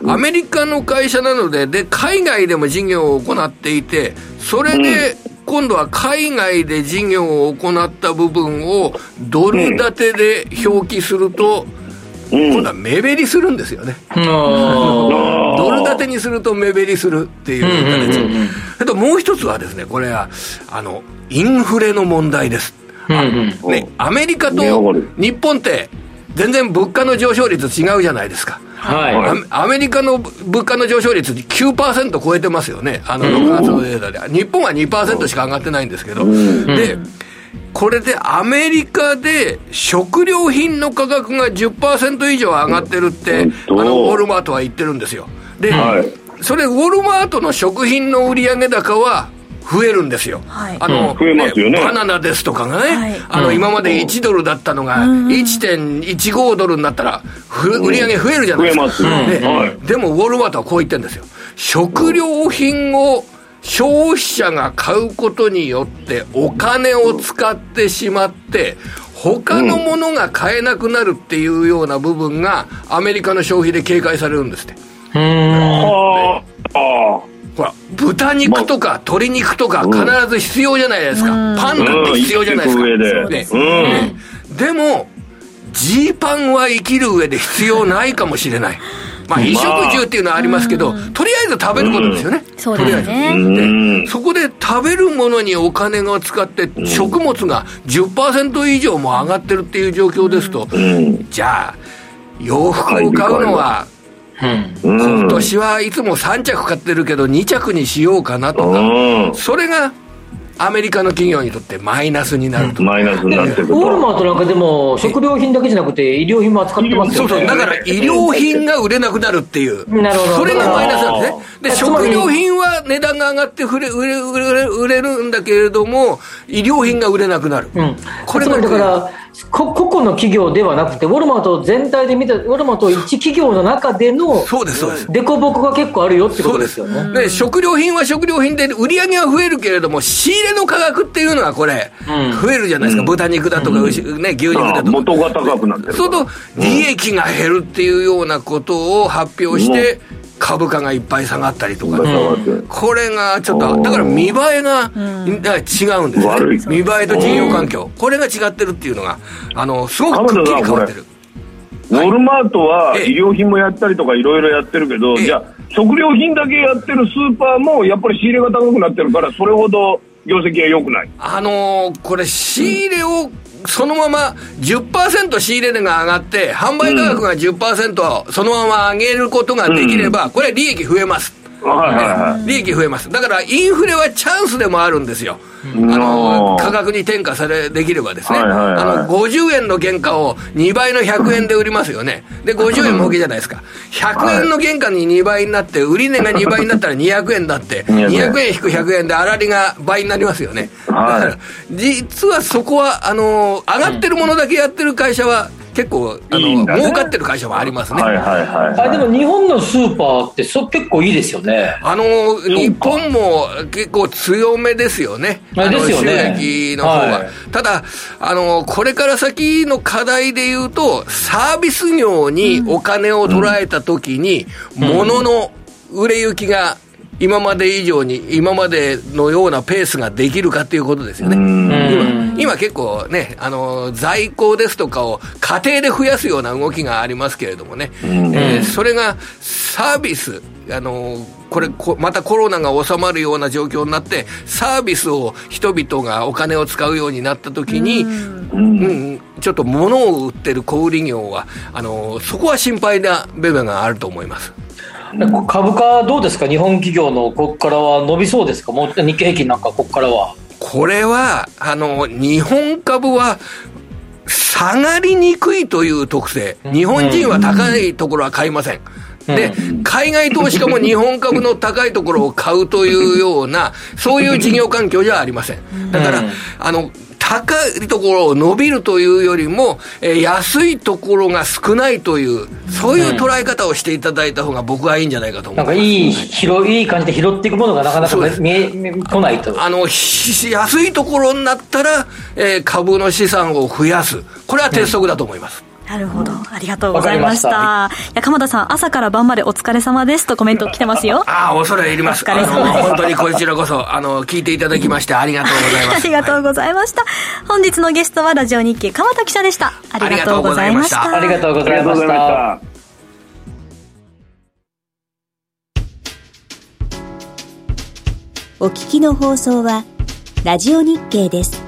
Speaker 9: アメリカの会社なのでで海外でも事業を行っていてそれで今度は海外で事業を行った部分をドル建てで表記すると、今度は目減りするんですよね。ドル建てにすると目減りするっていう形。あともう一つはですね、これは、あの、インフレの問題です。ね、アメリカと日本って全然物価の上昇率違うじゃないですか。はい、アメリカの物価の上昇率9%超えてますよね、あの6月のデータで。日本は2%しか上がってないんですけど。で、これでアメリカで食料品の価格が10%以上上がってるって、あのウォルマートは言ってるんですよ。で、はい、それ、ウォルマートの食品の売上高は、増えるんですよ。はい、あの、
Speaker 7: 増えますよね。
Speaker 9: バナナですとかがね、はい、あの、今まで1ドルだったのが、1.15ドルになったら、売り上げ増えるじゃないですか。増えます、でも、ウォルマートはこう言ってるんですよ。食料品を消費者が買うことによってお金を使ってしまって、他のものが買えなくなるっていうような部分が、アメリカの消費で警戒されるんですって。うん。はあ。ほら、豚肉とか鶏肉とか必ず必要じゃないですか。パンだって必要じゃないですか。ね、でも、ジーパンは生きる上で必要ないかもしれない。まあ、衣食住っていうのはありますけど、とりあえず食べることですよね。
Speaker 3: そうです
Speaker 9: ね。で、そこで食べるものにお金が使って、食物が10%以上も上がってるっていう状況ですと、じゃあ、洋服を買うのは、うん、今年はいつも3着買ってるけど2着にしようかなとか、それがアメリカの企業にとってマイナスになると、
Speaker 7: マイナスになってる
Speaker 2: ウォルマートなんかでも食料品だけじゃなくて医療品も扱ってますよね。
Speaker 9: そうそう。だから医療品が売れなくなるっていう。なるほど。それがマイナスなんですね。で食料品は値段が上がって売れ売れ売れ売れるんだけれども医療品が売れなくなる、うん、
Speaker 2: これがだから個々の企業ではなくて、ウォルマート全体で見た、ウォルマート一企業の中での、
Speaker 9: そうです、そうです。
Speaker 2: 凸凹が結構あるよってことですよね。
Speaker 9: で、食料品は食料品で、売り上げは増えるけれども、仕入れの価格っていうのはこれ、増えるじゃないですか。豚肉だとか、牛、ね、牛肉だとか。
Speaker 7: 元が高くなってる。
Speaker 9: そうと、利益が減るっていうようなことを発表して、株価がいっぱい下がったりとか、これがちょっと、だから見栄えが、違うんですね、見栄えと事業環境、これが違ってるっていうのが、あのすごくくっきり変わってる。
Speaker 7: ウォルマートは医療品もやったりとかいろいろやってるけど、じゃあ、食料品だけやってるスーパーもやっぱり仕入れが高くなってるから、それほど業績は良くない。
Speaker 9: あのー、これ、仕入れをそのまま10%仕入れ値が上がって、販売価格が10%そのまま上げることができれば、これは利益増えます。利益増えます。だから、インフレはチャンスでもあるんですよ。あの、価格に転嫁され、できればですね。あの、50円の原価を2倍の100円で売りますよね。で、50円儲けじゃないですか。100円の原価に2倍になって、売値が2倍になったら200円だって、200円引く100円で粗利が倍になりますよね。だから、実はそこは、あの、上がってるものだけやってる会社は、結構あのいい、ね、儲かってる会社もありますね、はいはい
Speaker 2: はい、あでも日本のスーパーってそ結構いいですよね。
Speaker 9: あの日本も結構強めですよね。
Speaker 2: あですよ
Speaker 9: ね。収益の方は、はい、ただあのこれから先の課題でいうとサービス業にお金を捉えた時に、うん、物の売れ行きが今まで以上に、今までのようなペースができるかっていうことですよね。今、今結構ね、あの、在庫ですとかを家庭で増やすような動きがありますけれどもね、えー、それがサービス、あの、これまたコロナが収まるような状況になって、サービスを人々がお金を使うようになったときに、うん、ちょっと物を売ってる小売業は、あの、そこは心配な部分があると思います。
Speaker 2: 株価どうですか？日本企業のここからは伸びそうですか？もう日経平均なんかここからは。
Speaker 9: これはあの日本株は下がりにくいという特性。日本人は高いところは買いません、で、海外投資家も日本株の高いところを買うというような、そういう事業環境じゃありません。だから、あの、高いところを伸びるというよりも、えー、安いところが少ないという、そういう捉え方をしていただいた方が僕はいいんじゃないかと思います。なんかいい、
Speaker 2: 広いい感じで拾っていくものがなかなか見え、来ないと。
Speaker 9: あの、安いところになったら、えー、株の資産を増やす。これは鉄則だと思います。
Speaker 3: なるほど。ありがとうございました。いや、鎌田さん、朝から晩までお疲れ様ですとコメント来てますよ。
Speaker 9: ああ、恐れ入ります。
Speaker 3: お疲れ様です
Speaker 9: 本当にこちらこそ、あの、聞いていただきましてありがとうございます。<laughs>
Speaker 3: ありがとうございました。本日のゲストはラジオ日経鎌田記者でした。ありがとうございました。
Speaker 2: ありがとうございまし。た。
Speaker 5: お聞きの放送は、ラジオ日経です。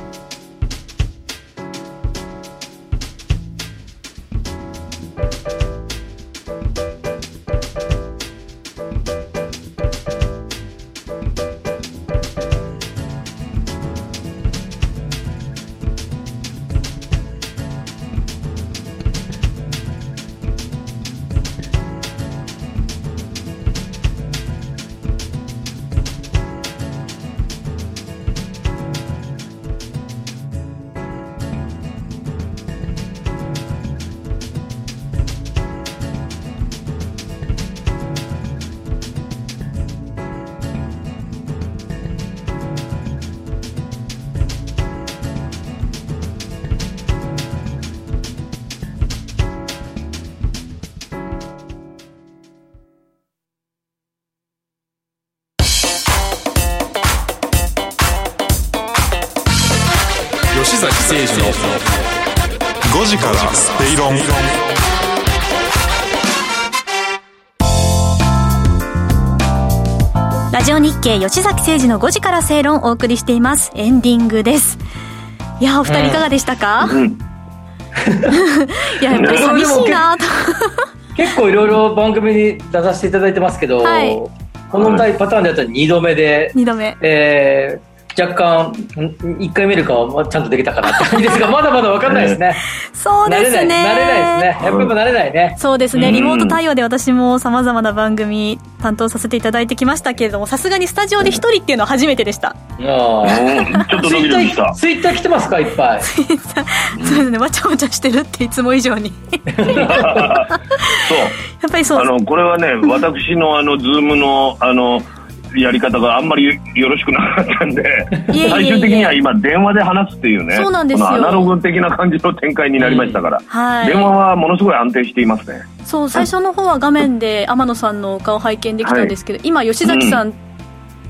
Speaker 10: 吉崎誠二の5時から
Speaker 3: 正論をお送りしています。エンディングです。いや、お二人いかがでしたか、<laughs> いや、やっぱり寂しいなと。
Speaker 2: 結構いろいろ番組に出させていただいてますけど、
Speaker 3: はい
Speaker 2: このパターンでやったら2度目で、
Speaker 3: 二度目。
Speaker 2: えー若干、1回見るかはちゃんとできたかなって <laughs> 感じですが、まだまだ分かんないですね。<laughs>
Speaker 3: そうですね。
Speaker 2: 慣れない、慣れないですね。やっぱり慣れないね。
Speaker 3: そうですね、
Speaker 4: うん
Speaker 3: リモート対応で私も様々な番組担当させていただいてきましたけれども、さすがにスタジオで一人っていうのは初めてでした。
Speaker 2: あー
Speaker 4: うんちょっと
Speaker 2: ツイッタ
Speaker 4: ドキドキした
Speaker 2: ー。<laughs> ツイッター来てますかいっぱい。<laughs>
Speaker 3: そうですね、わちゃわちゃしてるっていつも以上に。<laughs>
Speaker 4: そう。
Speaker 3: やっぱりそう
Speaker 4: あの、これはね、私のあの、ズームの、あの、やり方があんまりよろしくなかったんで、<laughs> 最終的には今電話で話すっていうね、
Speaker 3: そうなんですよ
Speaker 4: このアナログ的な感じの展開になりましたから、
Speaker 3: はい
Speaker 4: 電話はものすごい安定していますね。
Speaker 3: そう、最初の方は画面で天野さんのお顔拝見できたんですけど、今、吉崎さん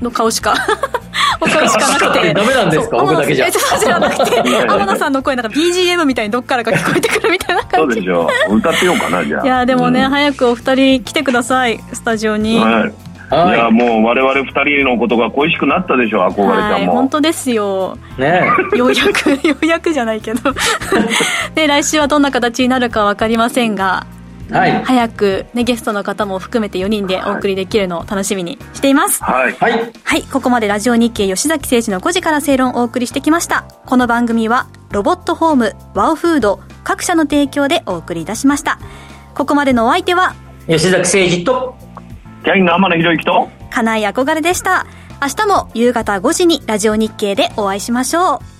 Speaker 3: の顔しか、<laughs> お声しかなくて。<laughs>
Speaker 2: ダメなんですか？
Speaker 3: そう
Speaker 2: 僕だけじゃ
Speaker 3: そうじゃなくて、天野さんの声なんか BGM みたいにどっからか聞こえてくるみたいな
Speaker 4: そ
Speaker 3: 感じ。
Speaker 4: うでしょう。歌ってようかな、じゃあ。
Speaker 3: いや、でもね、
Speaker 4: うん
Speaker 3: 早くお二人来てください、スタジオに。
Speaker 4: はい。
Speaker 2: はい
Speaker 4: いや、もう我々二人のことが恋しくなったでしょ、憧れちゃ
Speaker 3: はい、
Speaker 4: んも。
Speaker 3: 本当ですよ。
Speaker 2: ね
Speaker 3: ようやく、<laughs> ようやくじゃないけど。<laughs> で、来週はどんな形になるかわかりませんが、
Speaker 2: はい。
Speaker 3: 早く、ね、ゲストの方も含めて4人でお送りできるのを楽しみにしています。
Speaker 4: はい。
Speaker 2: はい。
Speaker 3: はい、ここまでラジオ日経吉崎誠二の5時から正論をお送りしてきました。この番組は、ロボットホーム、ワオフード、各社の提供でお送りいたしました。ここまでのお相手は、
Speaker 2: 吉崎誠二と、
Speaker 4: キャンの天野博之と、
Speaker 3: 金井憧れでした。明日も夕方5時にラジオ日経でお会いしましょう。